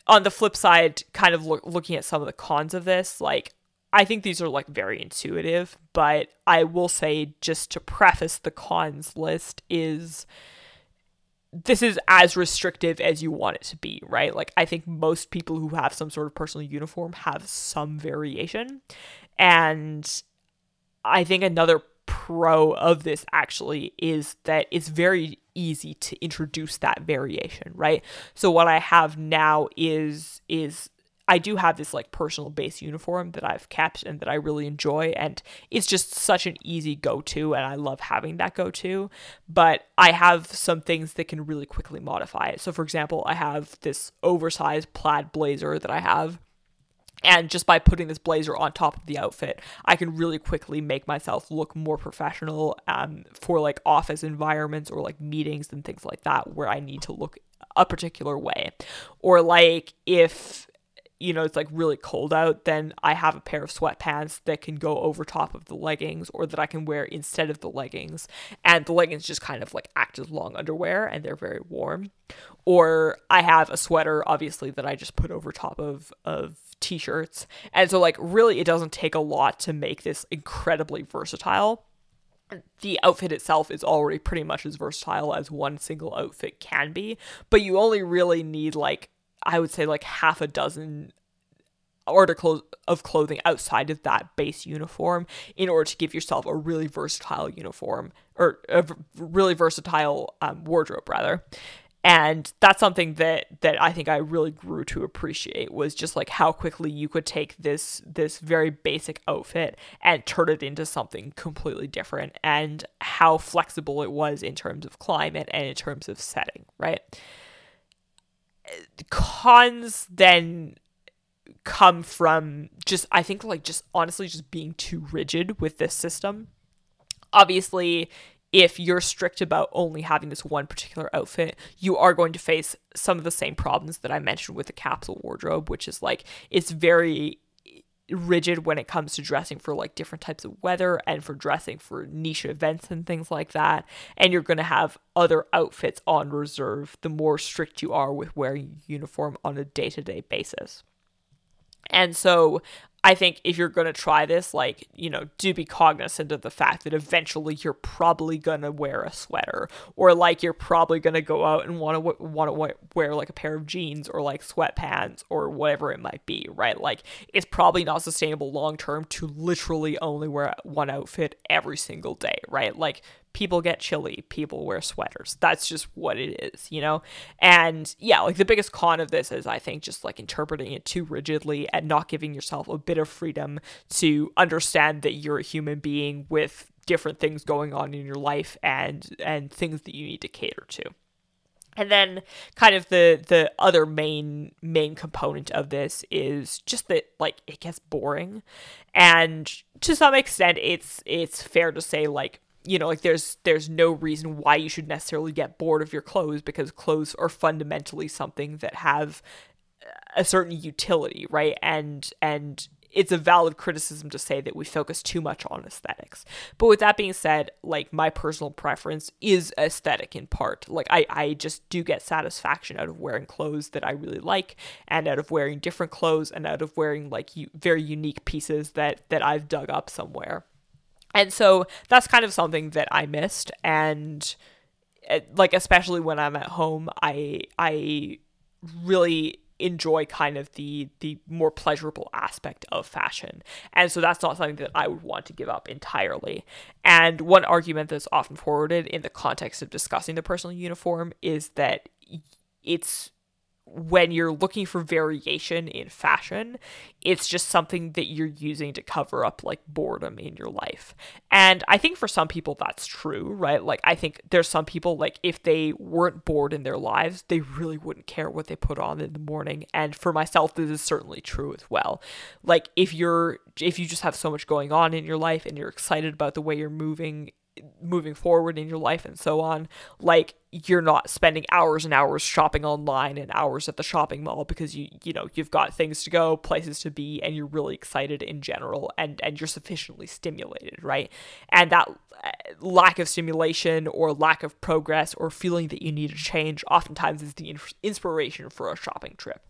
S1: on the flip side, kind of look, looking at some of the cons of this, like I think these are like very intuitive, but I will say just to preface the cons list is this is as restrictive as you want it to be, right? Like I think most people who have some sort of personal uniform have some variation. And I think another pro of this actually is that it's very easy to introduce that variation, right? So what I have now is is I do have this like personal base uniform that I've kept and that I really enjoy and it's just such an easy go-to and I love having that go-to but I have some things that can really quickly modify it. So for example, I have this oversized plaid blazer that I have and just by putting this blazer on top of the outfit, I can really quickly make myself look more professional um, for like office environments or like meetings and things like that where I need to look a particular way. Or like if you know, it's like really cold out, then I have a pair of sweatpants that can go over top of the leggings or that I can wear instead of the leggings. And the leggings just kind of like act as long underwear and they're very warm. Or I have a sweater, obviously, that I just put over top of, of t shirts. And so, like, really, it doesn't take a lot to make this incredibly versatile the outfit itself is already pretty much as versatile as one single outfit can be, but you only really need like I would say like half a dozen articles of clothing outside of that base uniform in order to give yourself a really versatile uniform or a really versatile um, wardrobe rather. And that's something that that I think I really grew to appreciate was just like how quickly you could take this this very basic outfit and turn it into something completely different and how flexible it was in terms of climate and in terms of setting right cons then come from just I think like just honestly just being too rigid with this system. Obviously, if you're strict about only having this one particular outfit, you are going to face some of the same problems that I mentioned with the capsule wardrobe, which is like it's very rigid when it comes to dressing for like different types of weather and for dressing for niche events and things like that. And you're going to have other outfits on reserve the more strict you are with wearing uniform on a day to day basis. And so I think if you're going to try this, like, you know, do be cognizant of the fact that eventually you're probably going to wear a sweater or like you're probably going to go out and want to want to wear like a pair of jeans or like sweatpants or whatever it might be, right? Like it's probably not sustainable long term to literally only wear one outfit every single day, right? Like people get chilly, people wear sweaters. That's just what it is, you know? And yeah, like the biggest con of this is I think just like interpreting it too rigidly and not giving yourself a bit of freedom to understand that you're a human being with different things going on in your life and and things that you need to cater to. And then kind of the the other main main component of this is just that like it gets boring. And to some extent it's it's fair to say like you know like there's there's no reason why you should necessarily get bored of your clothes because clothes are fundamentally something that have a certain utility right and and it's a valid criticism to say that we focus too much on aesthetics. But with that being said, like my personal preference is aesthetic in part. Like I, I just do get satisfaction out of wearing clothes that I really like and out of wearing different clothes and out of wearing like u- very unique pieces that that I've dug up somewhere. And so that's kind of something that I missed. And eh, like especially when I'm at home, I I really enjoy kind of the the more pleasurable aspect of fashion. And so that's not something that i would want to give up entirely. And one argument that's often forwarded in the context of discussing the personal uniform is that it's when you're looking for variation in fashion, it's just something that you're using to cover up like boredom in your life. And I think for some people that's true, right? Like I think there's some people like if they weren't bored in their lives, they really wouldn't care what they put on in the morning. And for myself this is certainly true as well. Like if you're if you just have so much going on in your life and you're excited about the way you're moving moving forward in your life and so on like you're not spending hours and hours shopping online and hours at the shopping mall because you you know you've got things to go places to be and you're really excited in general and and you're sufficiently stimulated right? And that uh, lack of stimulation or lack of progress or feeling that you need to change oftentimes is the inspiration for a shopping trip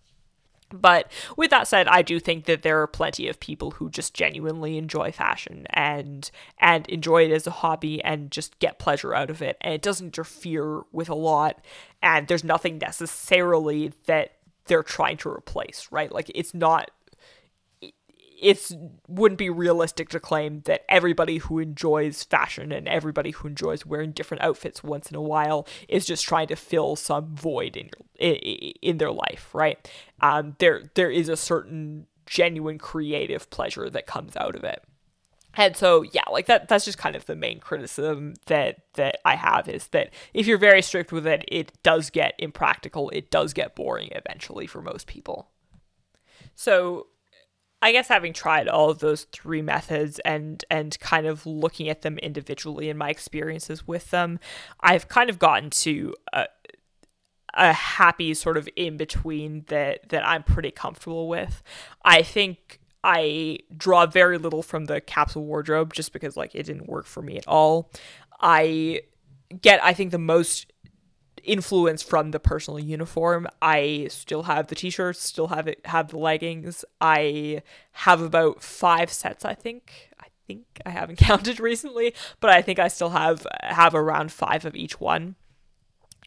S1: but with that said, I do think that there are plenty of people who just genuinely enjoy fashion and and enjoy it as a hobby and just get pleasure out of it. And it doesn't interfere with a lot and there's nothing necessarily that they're trying to replace, right? Like it's not it wouldn't be realistic to claim that everybody who enjoys fashion and everybody who enjoys wearing different outfits once in a while is just trying to fill some void in your in their life, right? Um, there there is a certain genuine creative pleasure that comes out of it. And so yeah, like that that's just kind of the main criticism that that I have is that if you're very strict with it, it does get impractical, it does get boring eventually for most people. So I guess having tried all of those three methods and and kind of looking at them individually and my experiences with them, I've kind of gotten to a, a happy sort of in between that that I'm pretty comfortable with. I think I draw very little from the capsule wardrobe just because like it didn't work for me at all. I get I think the most influence from the personal uniform. I still have the t-shirts, still have it have the leggings. I have about 5 sets, I think. I think I haven't counted recently, but I think I still have have around 5 of each one.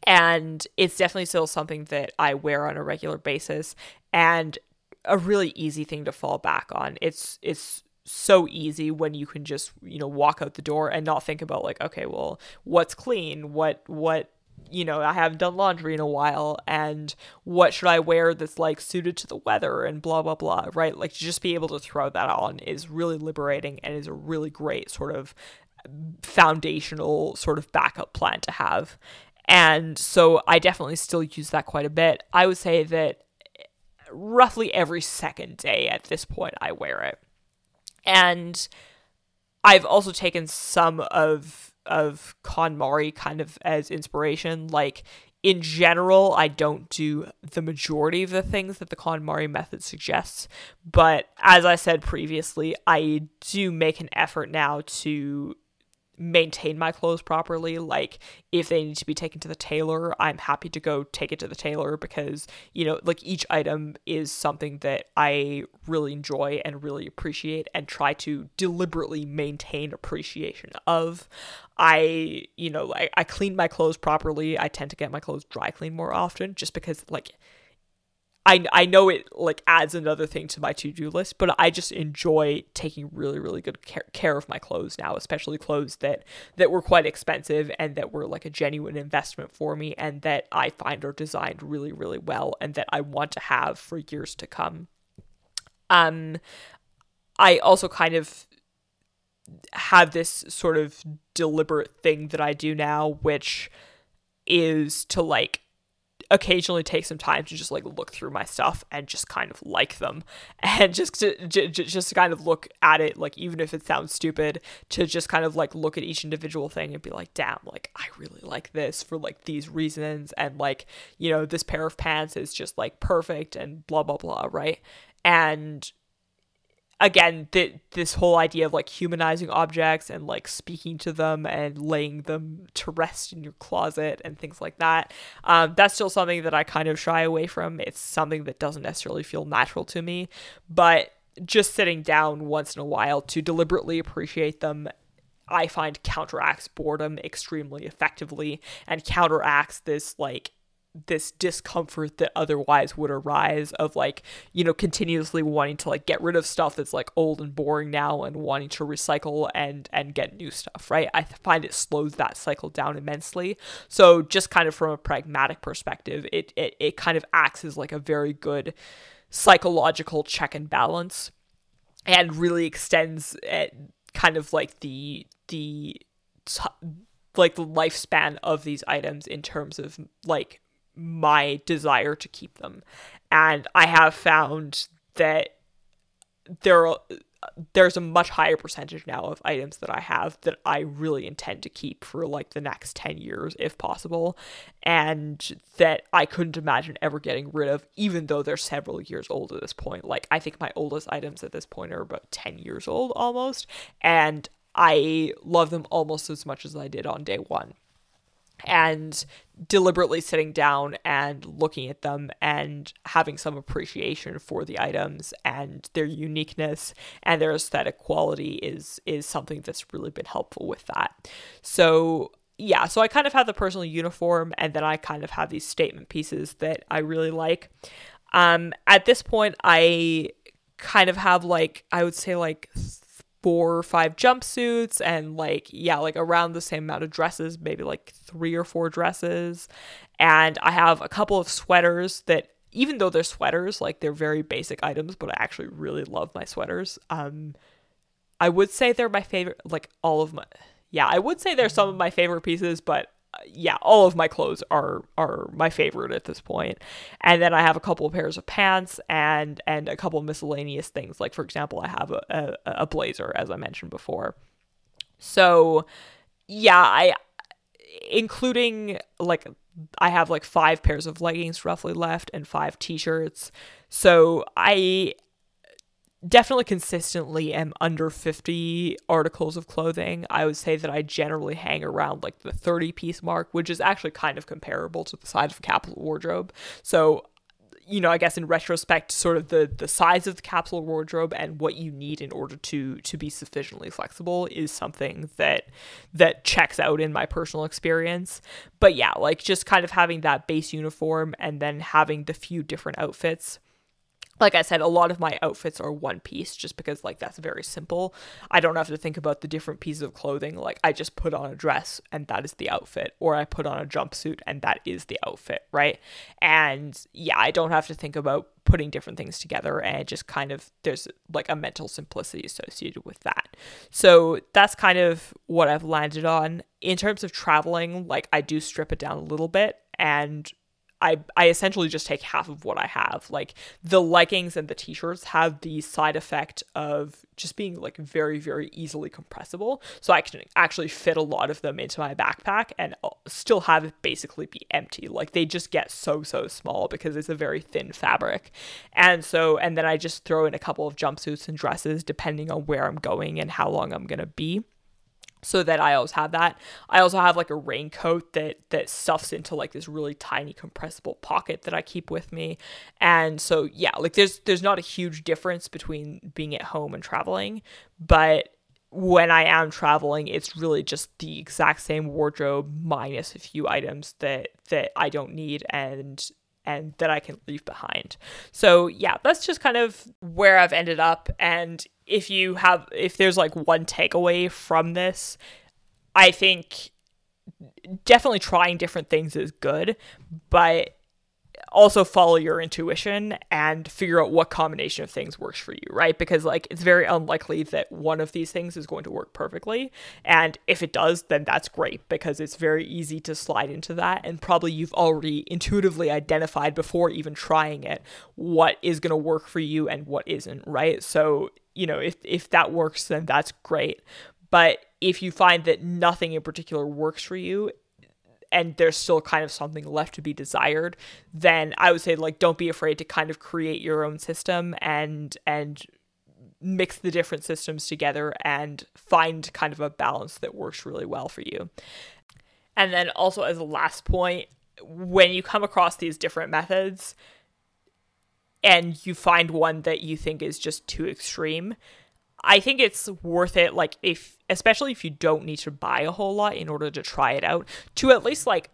S1: And it's definitely still something that I wear on a regular basis and a really easy thing to fall back on. It's it's so easy when you can just you know walk out the door and not think about like okay well what's clean what what you know, I haven't done laundry in a while and what should I wear that's like suited to the weather and blah blah blah, right? Like to just be able to throw that on is really liberating and is a really great sort of foundational sort of backup plan to have. And so I definitely still use that quite a bit. I would say that roughly every second day at this point I wear it. And I've also taken some of of KonMari kind of as inspiration. Like in general, I don't do the majority of the things that the KonMari method suggests, but as I said previously, I do make an effort now to maintain my clothes properly. Like if they need to be taken to the tailor, I'm happy to go take it to the tailor because, you know, like each item is something that I really enjoy and really appreciate and try to deliberately maintain appreciation of. I, you know, I, I clean my clothes properly. I tend to get my clothes dry clean more often just because like I I know it like adds another thing to my to do list, but I just enjoy taking really really good care, care of my clothes now, especially clothes that that were quite expensive and that were like a genuine investment for me, and that I find are designed really really well, and that I want to have for years to come. Um, I also kind of have this sort of deliberate thing that I do now, which is to like occasionally take some time to just like look through my stuff and just kind of like them. And just to j- just to kind of look at it like even if it sounds stupid to just kind of like look at each individual thing and be like damn like I really like this for like these reasons. And like you know this pair of pants is just like perfect and blah blah blah right? And again, th- this whole idea of like humanizing objects and like speaking to them and laying them to rest in your closet and things like that. Um, that's still something that I kind of shy away from. It's something that doesn't necessarily feel natural to me, but just sitting down once in a while to deliberately appreciate them I find counteracts boredom extremely effectively and counteracts this like this discomfort that otherwise would arise of like you know continuously wanting to like get rid of stuff that's like old and boring now and wanting to recycle and and get new stuff right? I find it slows that cycle down immensely. So just kind of from a pragmatic perspective it it, it kind of acts as like a very good psychological check and balance and really extends eh, kind of like the the t- like the lifespan of these items in terms of like my desire to keep them. And I have found that there there's a much higher percentage now of items that I have that I really intend to keep for like the next 10 years if possible and that I couldn't imagine ever getting rid of even though they're several years old at this point. Like I think my oldest items at this point are about 10 years old almost and I love them almost as much as I did on day 1 and deliberately sitting down and looking at them and having some appreciation for the items and their uniqueness and their aesthetic quality is is something that's really been helpful with that. So yeah, so I kind of have the personal uniform and then I kind of have these statement pieces that I really like. Um at this point I kind of have like I would say like four or five jumpsuits and like yeah like around the same amount of dresses maybe like three or four dresses. And i have a couple of sweaters that even though they're sweaters like they're very basic items but i actually really love my sweaters. Um i would say they're my favorite like all of my yeah i would say they're some of my favorite pieces but yeah, all of my clothes are are my favorite at this point. And then I have a couple of pairs of pants and and a couple of miscellaneous things. Like for example, I have a, a, a blazer, as I mentioned before. So yeah, I including like I have like five pairs of leggings roughly left and five t-shirts. So I definitely consistently am under 50 articles of clothing. I would say that I generally hang around like the 30 piece mark, which is actually kind of comparable to the size of a capsule wardrobe. So, you know, I guess in retrospect, sort of the the size of the capsule wardrobe and what you need in order to to be sufficiently flexible is something that that checks out in my personal experience. But yeah, like just kind of having that base uniform and then having the few different outfits like I said, a lot of my outfits are one piece just because, like, that's very simple. I don't have to think about the different pieces of clothing. Like, I just put on a dress and that is the outfit, or I put on a jumpsuit and that is the outfit, right? And yeah, I don't have to think about putting different things together and just kind of there's like a mental simplicity associated with that. So that's kind of what I've landed on. In terms of traveling, like, I do strip it down a little bit and I I essentially just take half of what I have. Like the leggings and the t-shirts have the side effect of just being like very very easily compressible. So I can actually fit a lot of them into my backpack and uh, still have it basically be empty. Like they just get so so small because it's a very thin fabric. And so and then I just throw in a couple of jumpsuits and dresses depending on where I'm going and how long I'm going to be so that I always have that. I also have like a raincoat that that stuffs into like this really tiny compressible pocket that I keep with me. And so yeah, like there's there's not a huge difference between being at home and traveling, but when I am traveling, it's really just the exact same wardrobe minus a few items that that I don't need and and that I can leave behind. So, yeah, that's just kind of where I've ended up. And if you have, if there's like one takeaway from this, I think definitely trying different things is good, but also follow your intuition and figure out what combination of things works for you, right? Because like it's very unlikely that one of these things is going to work perfectly. And if it does, then that's great because it's very easy to slide into that and probably you've already intuitively identified before even trying it what is going to work for you and what isn't, right? So, you know, if if that works then that's great. But if you find that nothing in particular works for you, and there's still kind of something left to be desired, then I would say like don't be afraid to kind of create your own system and and mix the different systems together and find kind of a balance that works really well for you. And then also as a last point, when you come across these different methods and you find one that you think is just too extreme, I think it's worth it like if especially if you don't need to buy a whole lot in order to try it out to at least like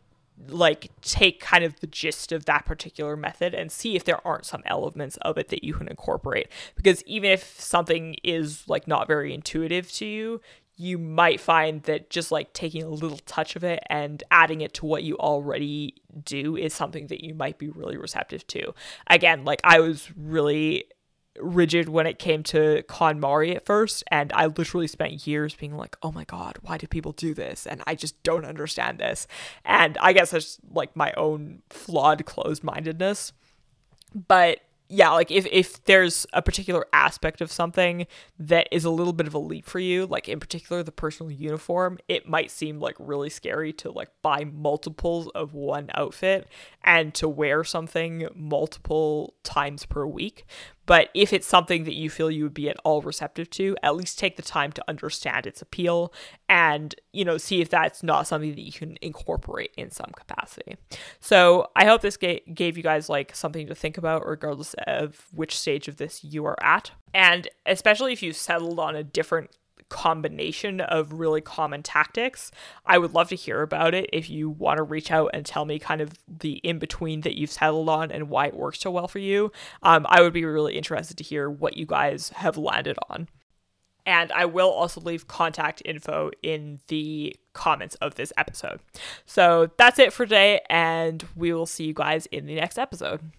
S1: like take kind of the gist of that particular method and see if there aren't some elements of it that you can incorporate. Because even if something is like not very intuitive to you you might find that just like taking a little touch of it and adding it to what you already do is something that you might be really receptive to. Again like i was really rigid when it came to KonMari at first, and I literally spent years being like, "Oh my god, why do people do this?" And I just don't understand this. And I guess it's like my own flawed closed-mindedness. But yeah, like if if there's a particular aspect of something that is a little bit of a leap for you, like in particular the personal uniform, it might seem like really scary to like buy multiples of one outfit and to wear something multiple times per week. But if it's something that you feel you would be at all receptive to, at least take the time to understand its appeal and, you know, see if that's not something that you can incorporate in some capacity. So I hope this ga- gave you guys like something to think about, regardless of which stage of this you are at. And especially if you've settled on a different combination of really common tactics. I would love to hear about it if you want to reach out and tell me kind of the in between that you've settled on and why it works so well for you. Um, I would be really interested to hear what you guys have landed on. And I will also leave contact info in the comments of this episode. So that's it for today, and we will see you guys in the next episode.